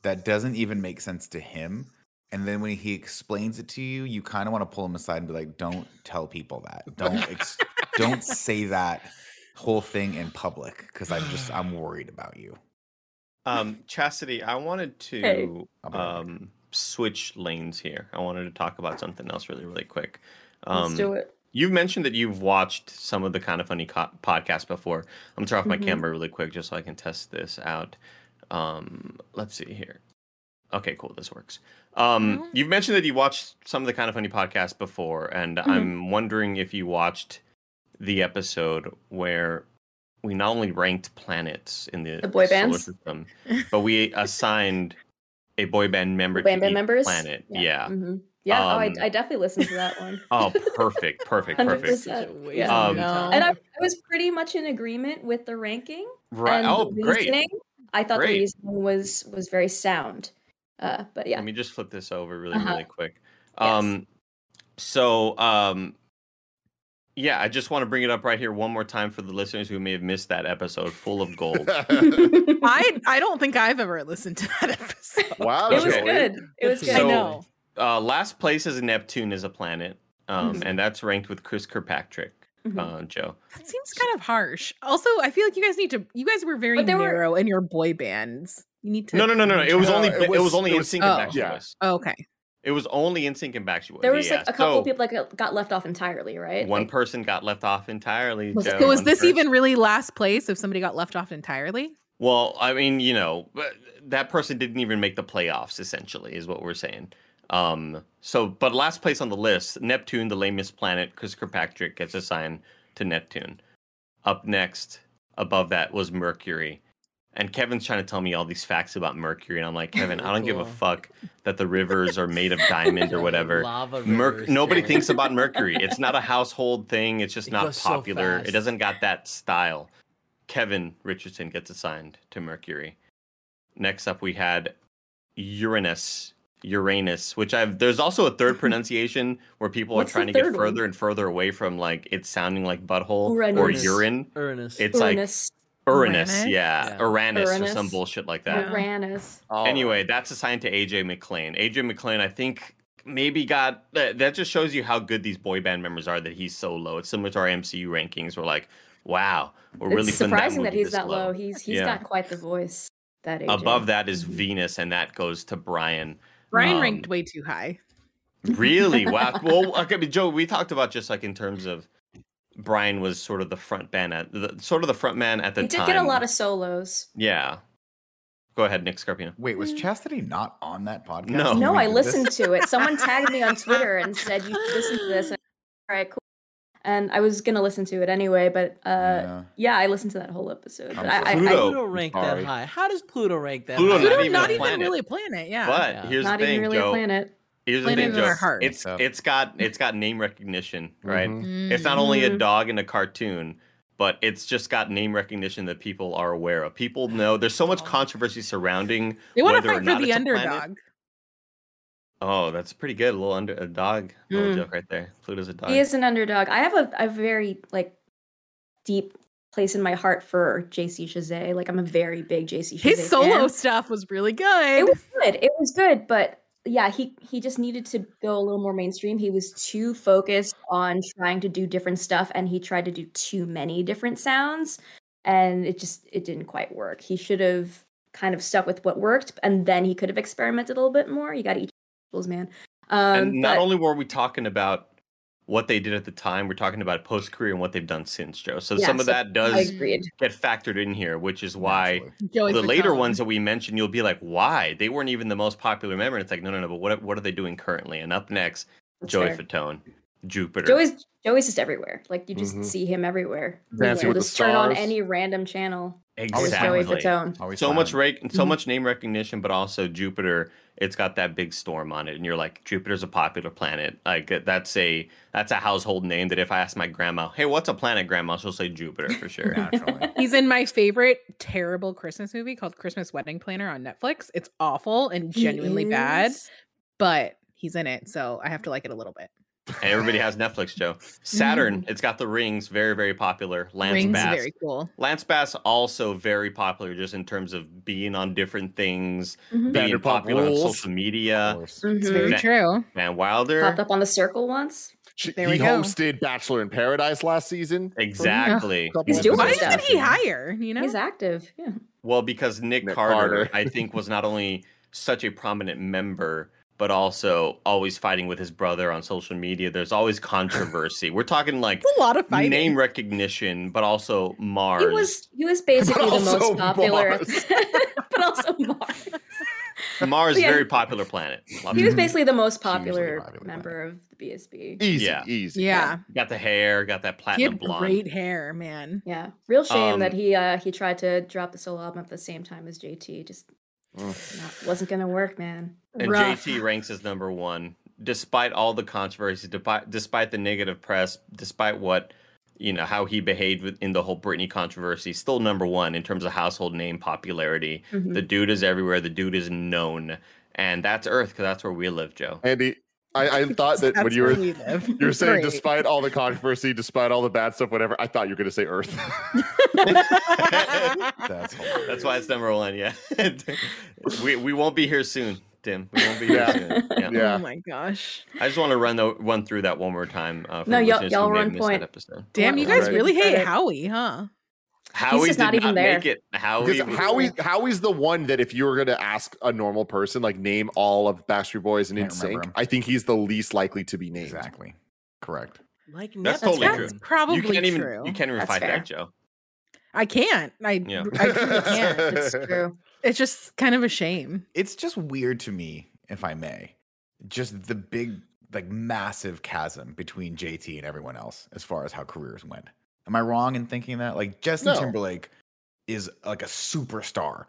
that doesn't even make sense to him and then when he explains it to you you kind of want to pull him aside and be like don't tell people that don't ex- don't say that whole thing in public because i'm just i'm worried about you Um, Chastity, I wanted to Hey. I'll be right back. um switch lanes here. I wanted to talk about something else really, really quick. Let's Um, do it. You've mentioned that you've watched some of the kinda funny co- podcasts before. I'm gonna turn off my Mhm. camera really quick just so I can test this out. Um, let's see here. Okay, cool. This works. Um, Mhm. you've mentioned that you watched some of the kinda funny podcasts before, and Mm-hmm. I'm wondering if you watched the episode where we not only ranked planets in the, The boy solar bands? system, but we assigned a boy band member Band to band each members. planet. Yeah. hmm Yeah. oh, Um, I, I definitely listened to that one. Oh, perfect, perfect, perfect. percent. Such a waste Yeah. Um, time. And I, I was pretty much in agreement with the ranking. Right. And Oh, great. I thought Great. the reasoning was was very sound. Uh, but yeah. Let me just flip this over really, Uh-huh. really quick. Yes. Um, so um, yeah, I just want to bring it up right here one more time for the listeners who may have missed that episode, full of gold. I I don't think I've ever listened to that episode. wow, it was Okay. good. It was Good good. for I So- know. uh, last place is Neptune as a planet, um, Mhm. and that's ranked with Chris Kirkpatrick, Mhm. uh, Joe. That seems kind of harsh. Also, I feel like you guys need to. You guys were very But there were- narrow in your boy bands. You need to. No, no, no, no, no. It was only it it was, was- only it N'Sync oh. Backstreet Yeah. Oh, okay. It was only N'Sync and Backstreet Boys. There was yeah. like a couple So, of people that got- got left off entirely, right? One Like, person got left off entirely. Was Joe, was this person- even really last place if somebody got left off entirely? Well, I mean, you know, that person didn't even make the playoffs. Essentially, is what we're saying. Um, so, but last place on the list, Neptune, the lamest planet. Chris Kirkpatrick gets assigned to Neptune. Up next, above that was Mercury, and Kevin's trying to tell me all these facts about Mercury, and I'm like, Kevin, I don't give a fuck that the rivers are made of diamond or whatever. Lava Merc- nobody thinks about Mercury. It's not a household thing. It's just It not goes so popular. it doesn't got that style. Kevin Richardson gets assigned to Mercury. Next up, we had Uranus. Uranus, which I've there's also a third pronunciation where people What's are trying to get one? further and further away from like it sounding like butthole or urine. Uranus. It's like Uranus. Uranus, Uranus? yeah, Yeah. Uranus, or some bullshit like that. Uranus. Oh, Anyway, that's assigned to AJ McLean. AJ McLean, I think maybe got that, that just shows you how good these boy band members are that he's so low. It's similar to our MCU rankings. We're like, wow, we're really it's putting surprising that, movie he's that low. He's he's Yeah. got quite the voice. That AJ. Above that is. Venus, and that goes to Brian. Brian Um, ranked way too high. Really? Wow. well, okay, Joe, we talked about just like in terms of Brian was sort of the front band at the sort of the front man at the time. He did time. get a lot of solos. yeah. Go ahead, Nick Scarpino. wait was chastity not on that podcast No. No, I did this? listened to it. Someone tagged me on Twitter and said you should listen to this. And, All right, cool. And I was gonna listen to it anyway, but uh, yeah, Yeah. I listened to that whole episode. I'm I, I, Pluto. Rank that high. How does Pluto rank that Pluto high? not Pluto, even not even really a planet. Yeah. But Yeah. here's not the thing, even really Joe. a planet. Here's the thing, Joe. hearts. It's So- it's got it's got name recognition, right? Mhm. It's not only a Mhm. dog in a cartoon, but it's just got name recognition that people are aware of. People know there's so much controversy surrounding They want to whether or fight for not the it's a planet. underdog. Oh, that's pretty good. A little under a dog little Mm. joke right there. Pluto's a dog. He is an underdog. I have a, a very like deep place in my heart for JC Chasez. Like I'm a very big JC Chasez. His solo fan. stuff was really good. It was good. It was good, but yeah, he he just needed to go a little more mainstream. He was too focused on trying to do different stuff, and he tried to do too many different sounds, and it just it didn't quite work. He should have kind of stuck with what worked, and then he could have experimented a little bit more. You got to eat your vegetables, man. Um, and not but- only were we talking about what they did at the time, we're talking about post career and what they've done since, Joe. So Yeah, some of that does get factored in here, which is why Joey the later ones that we mentioned, you'll be like, why? They weren't even the most popular member. And it's like, no, no, no. But what what are they doing currently? And up next, That's Joey fair. Fatone, Jupiter. Joey's Joey's just everywhere. Like you just Mhm. see him everywhere. Dancing You with the just turn on any random channel. Always There's Joey exactly. Fatone. Always So much fine. ra- so Mhm. much name recognition, but also Jupiter. It's got that big storm on it, and you're like, Jupiter's a popular planet. Like that's a that's a household name. That if I ask my grandma, "Hey, what's a planet, Grandma?" She'll say Jupiter for sure. He's in my favorite terrible Christmas movie called Christmas Wedding Planner on Netflix. It's awful and genuinely bad, is- but he's in it, so I have to like it a little bit. And everybody has Netflix, Joe. Saturn, it's got the rings, very, very popular. Lance Rings Bass. very cool. Lance Bass also very popular just in terms of being on different things, Mhm. being Vanderpump popular on social media. It's Mhm. very That- true. Van Wilder. Popped up on the circle once. She, There he we go. hosted Bachelor in Paradise last season. Exactly. Couple He's doing Why stuff. isn't he higher? You know, He's active. Yeah. Well, because Nick, Nick Carter, Carter. I think, was not only such a prominent member, but also always fighting with his brother on social media. There's always controversy. We're talking like a lot of fighting. name recognition, but also Mars. He was he was basically the most popular, but also Mars. Mars, Yeah. very popular planet. A lot of He was basically the most popular popular member of the BSB. Easy, Yeah. easy. yeah, got the hair, got that he platinum had blonde. great hair, man. Yeah, real shame that Um, he uh he tried to drop the solo album at the same time as JT. Just Mm. not, wasn't gonna work, man. And Rough. JT ranks as number one, despite all the controversy, despite, despite the negative press, despite what you know how he behaved in the whole Britney controversy. Still number one in terms of household name popularity. Mhm. The dude is everywhere. The dude is known, and that's Earth because that's where we live, Joe. Andy, I, I thought that when you were you were saying Great. despite all the controversy, despite all the bad stuff, whatever, I thought you were gonna say Earth. That's. That's why it's number one. Yeah, we we won't be here soon, Tim. We won't be here Yeah. soon. Yeah. Yeah. Oh my gosh. I just want to run the, run through that one more time. Uh, for No, y'all- listeners who y'all may have run missed that point. episode. Damn, you Right. guys really hate Credit. Howie, huh? Howie just did not even there. make it. Howie, Because Howie Howie's the one that if you were gonna ask a normal person, like name all of Backstreet Boys and Can't NSYNC. I think he's the least likely to be named. exactly correct. Like That's Neptune. totally That's true. probably you can't even true. you can't even That's fight fair. that, Joe. I can't. I Yeah. I truly can't. It's true. It's just kind of a shame. It's just weird to me, if I may, just the big, like, massive chasm between JT and everyone else as far as how careers went. Am I wrong in thinking that? Like, Justin No. Timberlake is like a superstar.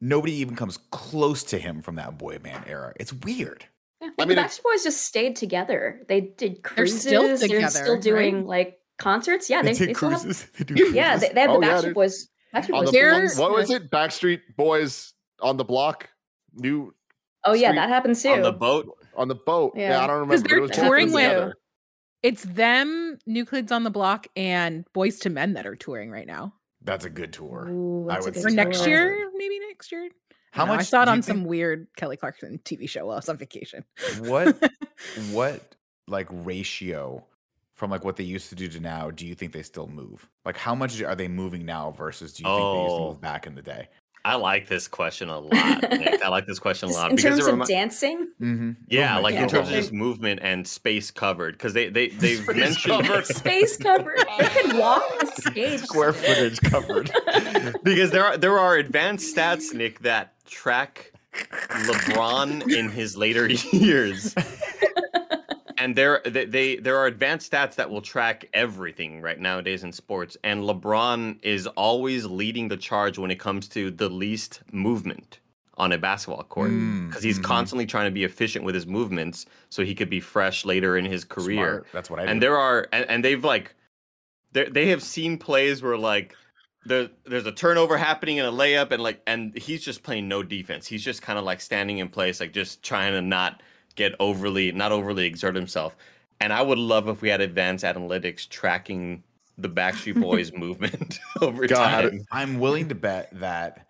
Nobody even comes close to him from that boy band era. It's weird. Yeah, I I mean, the Backstreet Boys just stayed together. They did They're cruises. still They're still doing right? like concerts. Yeah, they, take they still have. cruises. They do Yeah, they, cruises. they have the Oh, yeah, Backstreet dude. Boys. Backstreet On Boys. the, what was it? Backstreet Boys on the block, new Oh yeah, that happened too. On the boat, on the boat. Yeah, Yeah. I don't remember. 'Cause but they're it was touring with- together. It's them, New Kids on the Block, and Boyz II Men that are touring right now. That's a good tour. Ooh, I would good Or next year, maybe next year. How I don't know. I much saw it do you on think- some weird Kelly Clarkson TV show while I was on vacation. What what like ratio from like what they used to do to now do you think they still move? Like how much are they moving now versus do you think they used to Oh. move back in the day? I like this question a lot. Nick. I like this question a lot in because terms it of dancing, Mm-hmm. yeah, like in terms of just movement and space covered because they they they've Space mentioned covered. space covered. they could walk the stage. Square footage covered. because there are there are advanced stats, Nick, that track LeBron in his later years. And there they, they there are advanced stats that will track everything right nowadays in sports. And LeBron is always leading the charge when it comes to the least movement on a basketball court. Mm, Because he's mhm. constantly trying to be efficient with his movements so he could be fresh later in his career Smart. That's what I and do. there are and, and they've like they they have seen plays where like there there's a turnover happening in a layup and like and he's just playing no defense he's just kind of like standing in place like just trying to not get overly not overly exert himself and i would love if we had advanced analytics tracking the backstreet boys movement over God. time I'm willing to bet that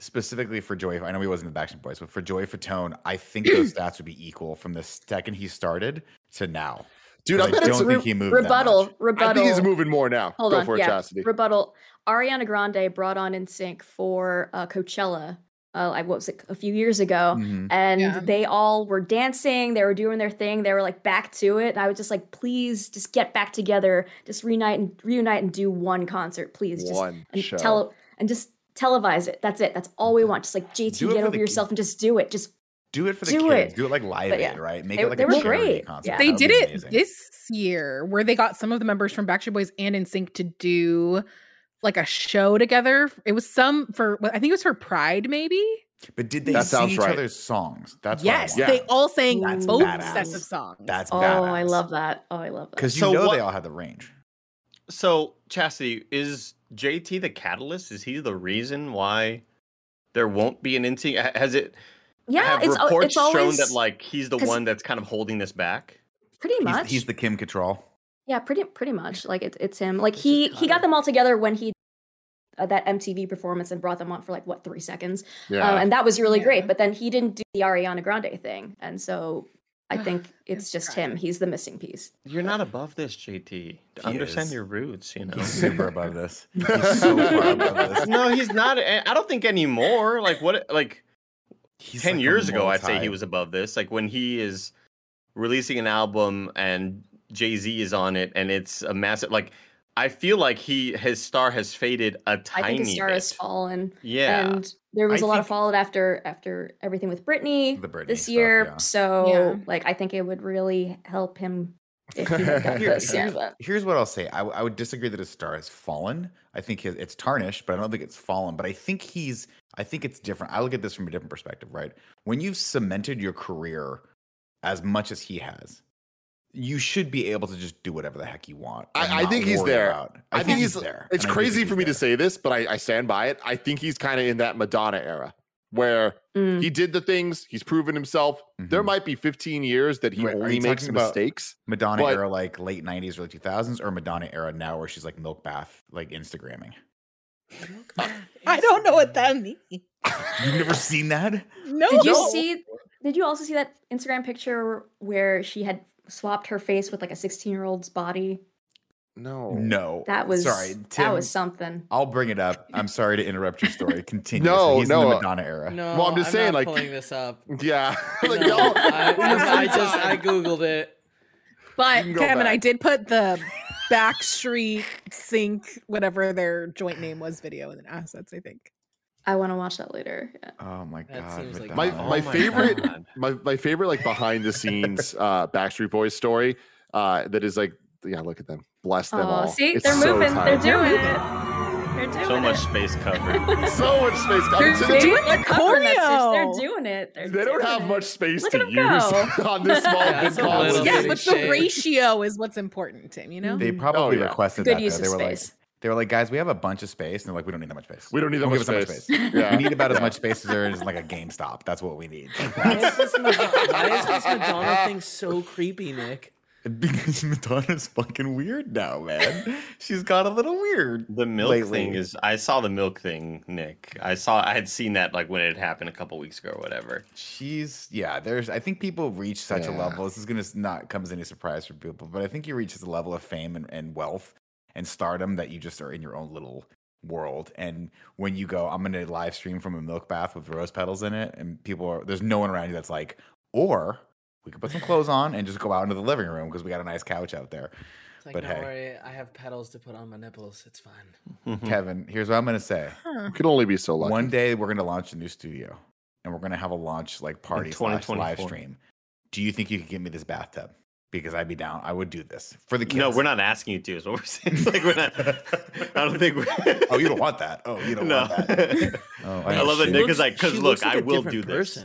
specifically for Joy. I know he wasn't the Backstreet Boys, but for Joey Fatone, I think those stats would be equal from the second he started to now. Dude, I 'Cause bet I it's don't think he moved that rebuttal. much. Rebuttal. I think he's moving more now. Hold Go on, for it, yeah. Chastity. Rebuttal. Ariana Grande brought on N'Sync for uh, Coachella. Uh, like what was it? A few years ago, Mhm. and Yeah. they all were dancing. They were doing their thing. They were like back to it. And I was just like, please, just get back together. Just reunite and reunite and do one concert, please. Just One and show. tele and just televise it. That's it. That's all we want. Just like JT, get over the yourself and just do it. Just Do it for the Do kids. it. Do it like Live But Aid, right? Make they- it like they a were great. concert. Yeah. They did it amazing. this year where they got some of the members from Backstreet Boys and N'Sync to do like a show together. It was some for I think it was for Pride, maybe. But did they That sing sounds each right. other's songs? That's what I yes. Yeah. they all sang That's both badass. sets of songs. That's oh, badass. I love that. Oh, I love that. because you So know what- they all had the range. so chastity is jt the catalyst is he the reason why there won't be an NT has it Yeah, have it's al- reports it's always shown that like he's the one that's kind of holding this back. pretty He's, much. he's the Kim Cattrall. Yeah, pretty pretty much. Like it's it's him. Like he he got them all together when he uh, that MTV performance and brought them on for like what three seconds, Yeah. uh, and that was really Yeah. great. But then he didn't do the Ariana Grande thing, and so I think it's It's just him. He's the missing piece. You're not above this, JT. Understand is. your roots, you know. He's super above this. He's so far above this. no, he's not. I I don't think anymore. Like what? Like He's ten like years ago, I'd say he was above this. Like when he is releasing an album and Jay Z is on it, and it's a massive. Like I feel like he his star has faded a tiny I think his star bit. has fallen. Yeah. and there was I a lot of fallout after after everything with Britney, The Britney this stuff, year. yeah. So Yeah. like I think it would really help him if he had got Here- this. Here's, but here's what I'll say. I would disagree that his star has fallen. I think his, it's tarnished, but I don't think it's fallen. But I think he's. I think it's different. I look at this from a different perspective, right? When you've cemented your career as much as he has, you should be able to just do whatever the heck you want. I, I think he's there. about- I, think he's there. It's and crazy for me to say this, but I, I stand by it. I think he's kind of in that Madonna era where Mm. he did the things, he's proven himself. There Mhm. might be 15 years that he Wait, only makes mistakes. Madonna But- era, like late '90s, early 2000s, or Madonna era now, where she's like milk bath, like Instagramming. I don't know what that means. You've never seen that? No. Did you see? Did you also see that Instagram picture where she had swapped her face with like a 16 year old's body? No. No. That was sorry. that was something. I'll bring it up. I'm sorry to interrupt your story. Continue. No, So he's in no, the uh, Madonna era. No, Well, I'm just saying, not like- pulling this up. Yeah. like, No, y'all- I, I just I googled it. But can go Kevin, I did put the Backstreet Sync, whatever their joint name was, video in the assets. I think. I want to watch that later. Yeah. Oh my That god. seems like- my Oh my my favorite God. my my favorite like behind the scenes uh Backstreet Boys story uh that is like yeah look at them bless them Oh, all see, It's they're so moving. They're doing it. They're doing so much space covered. so much space They're I mean, doing they, the covering that stitch. They're doing it. They're they don't have it. much space Look to use go. on this small Yeah, big console. Yeah, but the shake. ratio is what's important, Tim. You know. They Mhm. probably Oh, yeah. requested Good that. use though. They of were like, space. They were like, guys, we have a bunch of space, and they're like, we don't need that much space. We don't need that Don't much give us space. that much Yeah. We need about as much space as there is in like a GameStop. That's what we need. Why is this Madonna, why is this Madonna thing so creepy, Nick? because Madonna's fucking weird now, man. She's got a little weird. The milk lately. thing is. I saw the milk thing, Nick. I saw. I had seen that like when it happened a couple weeks ago or whatever. She's yeah. There's I think people reach such a level. This is gonna not come as any surprise for people, but I think you reach a level of fame and, and wealth and stardom that you just are in your own little world. And when you go, I'm gonna live stream from a milk bath with rose petals in it, and people are there's no one around you that's like, or we could put some clothes on and just go out into the living room because we got a nice couch out there. It's like, But don't hey. worry, I have petals to put on my nipples. It's fine. Kevin, here's what I'm gonna say. You can only be so lucky. One day we're gonna launch a new studio, and we're gonna have a launch like party slash live stream. Do you think you could get me this bathtub? Because I'd be down. I would do this for the kids. No, we're not asking you to. Is what we're saying. Like we're not. I don't think. We're, Oh, you don't want that. Oh, you don't no. want that. Oh, I love that She Nick looks- is like, because look, looks like I a will different do this.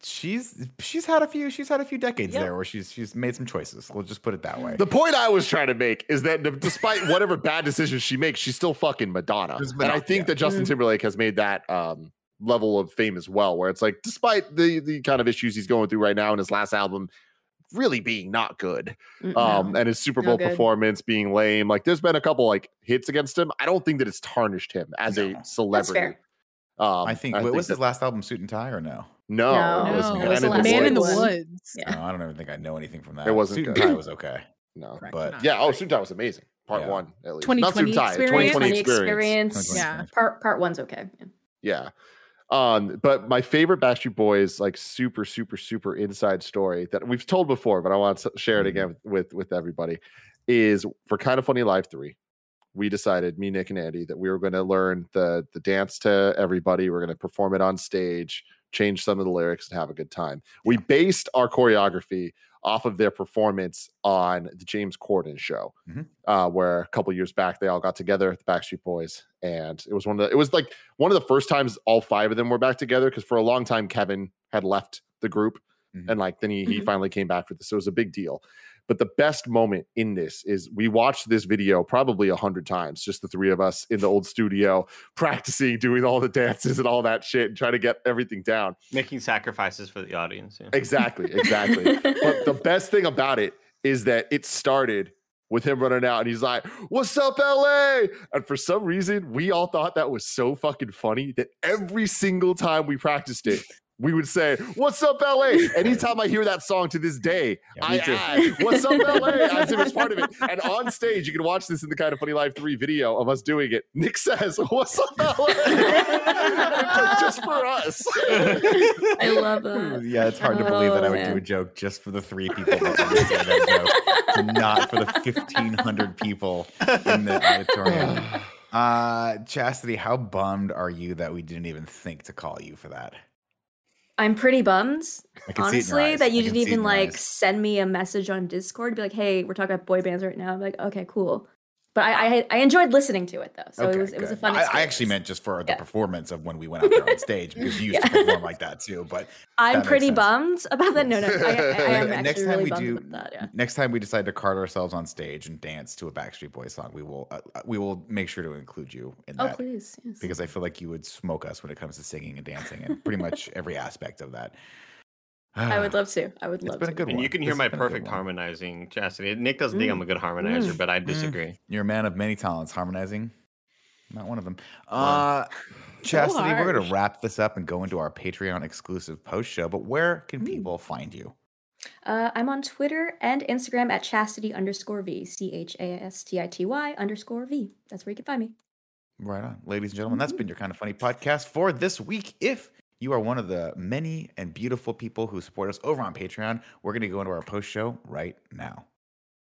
She's she's had a few she's had a few decades Yeah. there where she's she's made some choices. We'll just put it that way. The point I was trying to make is that despite whatever bad decisions she makes, she's still fucking Madonna. She's and I think yeah. that Justin Timberlake has made that um, level of fame as well, where it's like, despite the the kind of issues he's going through right now in his last album, really being not good, um, no. and his Super Bowl good. performance being lame. Like, there's been a couple like hits against him. I don't think that it's tarnished him as No. a That's celebrity. Um, I think. What was that- his last album? Suit and Tie or no? No, No, it was it Man, was the in the Man in the Woods. Woods. Yeah. No, I don't even think I know anything from that. It wasn't Suit and. Tie was okay. No, Correct. but Not yeah, oh. Suit and Tie was amazing. Part Yeah. one, at least. 2020 Not Suit and Tie, experience? 2020 20 experience. experience. Yeah. Part part one's okay. Yeah. Yeah. Um, but my favorite Backstreet Boys, like super, super, super inside story that we've told before, but I want to share it Mhm. again with with everybody, is for Kinda Funny Live three. We decided, me, Nick, and Andy, that we were going to learn the the dance to everybody. We're going to perform it on stage, change some of the lyrics, and have a good time. We based our choreography off of their performance on the James Corden show, Mhm. uh, where a couple years back they all got together, the Backstreet Boys, and it was one of the. It was like one of the first times all five of them were back together because for a long time Kevin had left the group, Mhm. and like then he he Mhm. finally came back for this. So it was a big deal. But the best moment in this is we watched this video probably a hundred times, just the three of us in the old studio, practicing, doing all the dances and all that shit, and trying to get everything down. Making sacrifices for the audience. Yeah. Exactly, exactly. but the best thing about it is that it started with him running out and he's like, What's up, LA? And for some reason, we all thought that was so fucking funny that every single time we practiced it, we would say, What's up, LA? Anytime I hear that song to this day, Yeah, I add, What's up, LA? as if it's part of it. And on stage, you can watch this in the Kinda Funny Live 3 video of us doing it. Nick says, What's up, LA? like just for us. I love that. Yeah, it's hard to believe that I Oh, would do a joke just for the three people that understand that joke, not for the fifteen hundred people in the auditorium. Uh, Chastity, how bummed are you that we didn't even think to call you for that? I'm pretty bummed, I can see it in your honestly, that you didn't see it in even like eyes. send me a message on Discord, be like, "Hey, we're talking about boy bands right now." I'm like, "Okay, cool." But I, I I enjoyed listening to it though, so Okay, it was it was a good. fun. I, I actually meant just for the Yeah. performance of when we went out there on stage because you used to perform like that too. But I'm pretty sense. bummed about that. No, no, I, I, I am next time really we do, that. Yeah. next time we decide to cart ourselves on stage and dance to a Backstreet Boys song, we will uh, uh, we will make sure to include you in that. Oh please, yes. because I feel like you would smoke us when it comes to singing and dancing and pretty much every aspect of that. I would ah. love to. I would It's love been a good And one. you can hear has my been a good perfect harmonizing, Chastity. Nick doesn't think I'm mm. a good harmonizer, but I mm. Mm. disagree. You're a man of many talents. Harmonizing, not one of them. Uh, Chastity, we're going to wrap this up and go into our Patreon exclusive post show. But where can people find you? Uh, I'm on Twitter and Instagram at chastity underscore v c h a s t i t y underscore v. That's where you can find me. Right on. Ladies and gentlemen, that's mm-hmm. been your kinda funny podcast for this week. If you are one of the many and beautiful people who support us over on Patreon, we're going to go into our post show right now.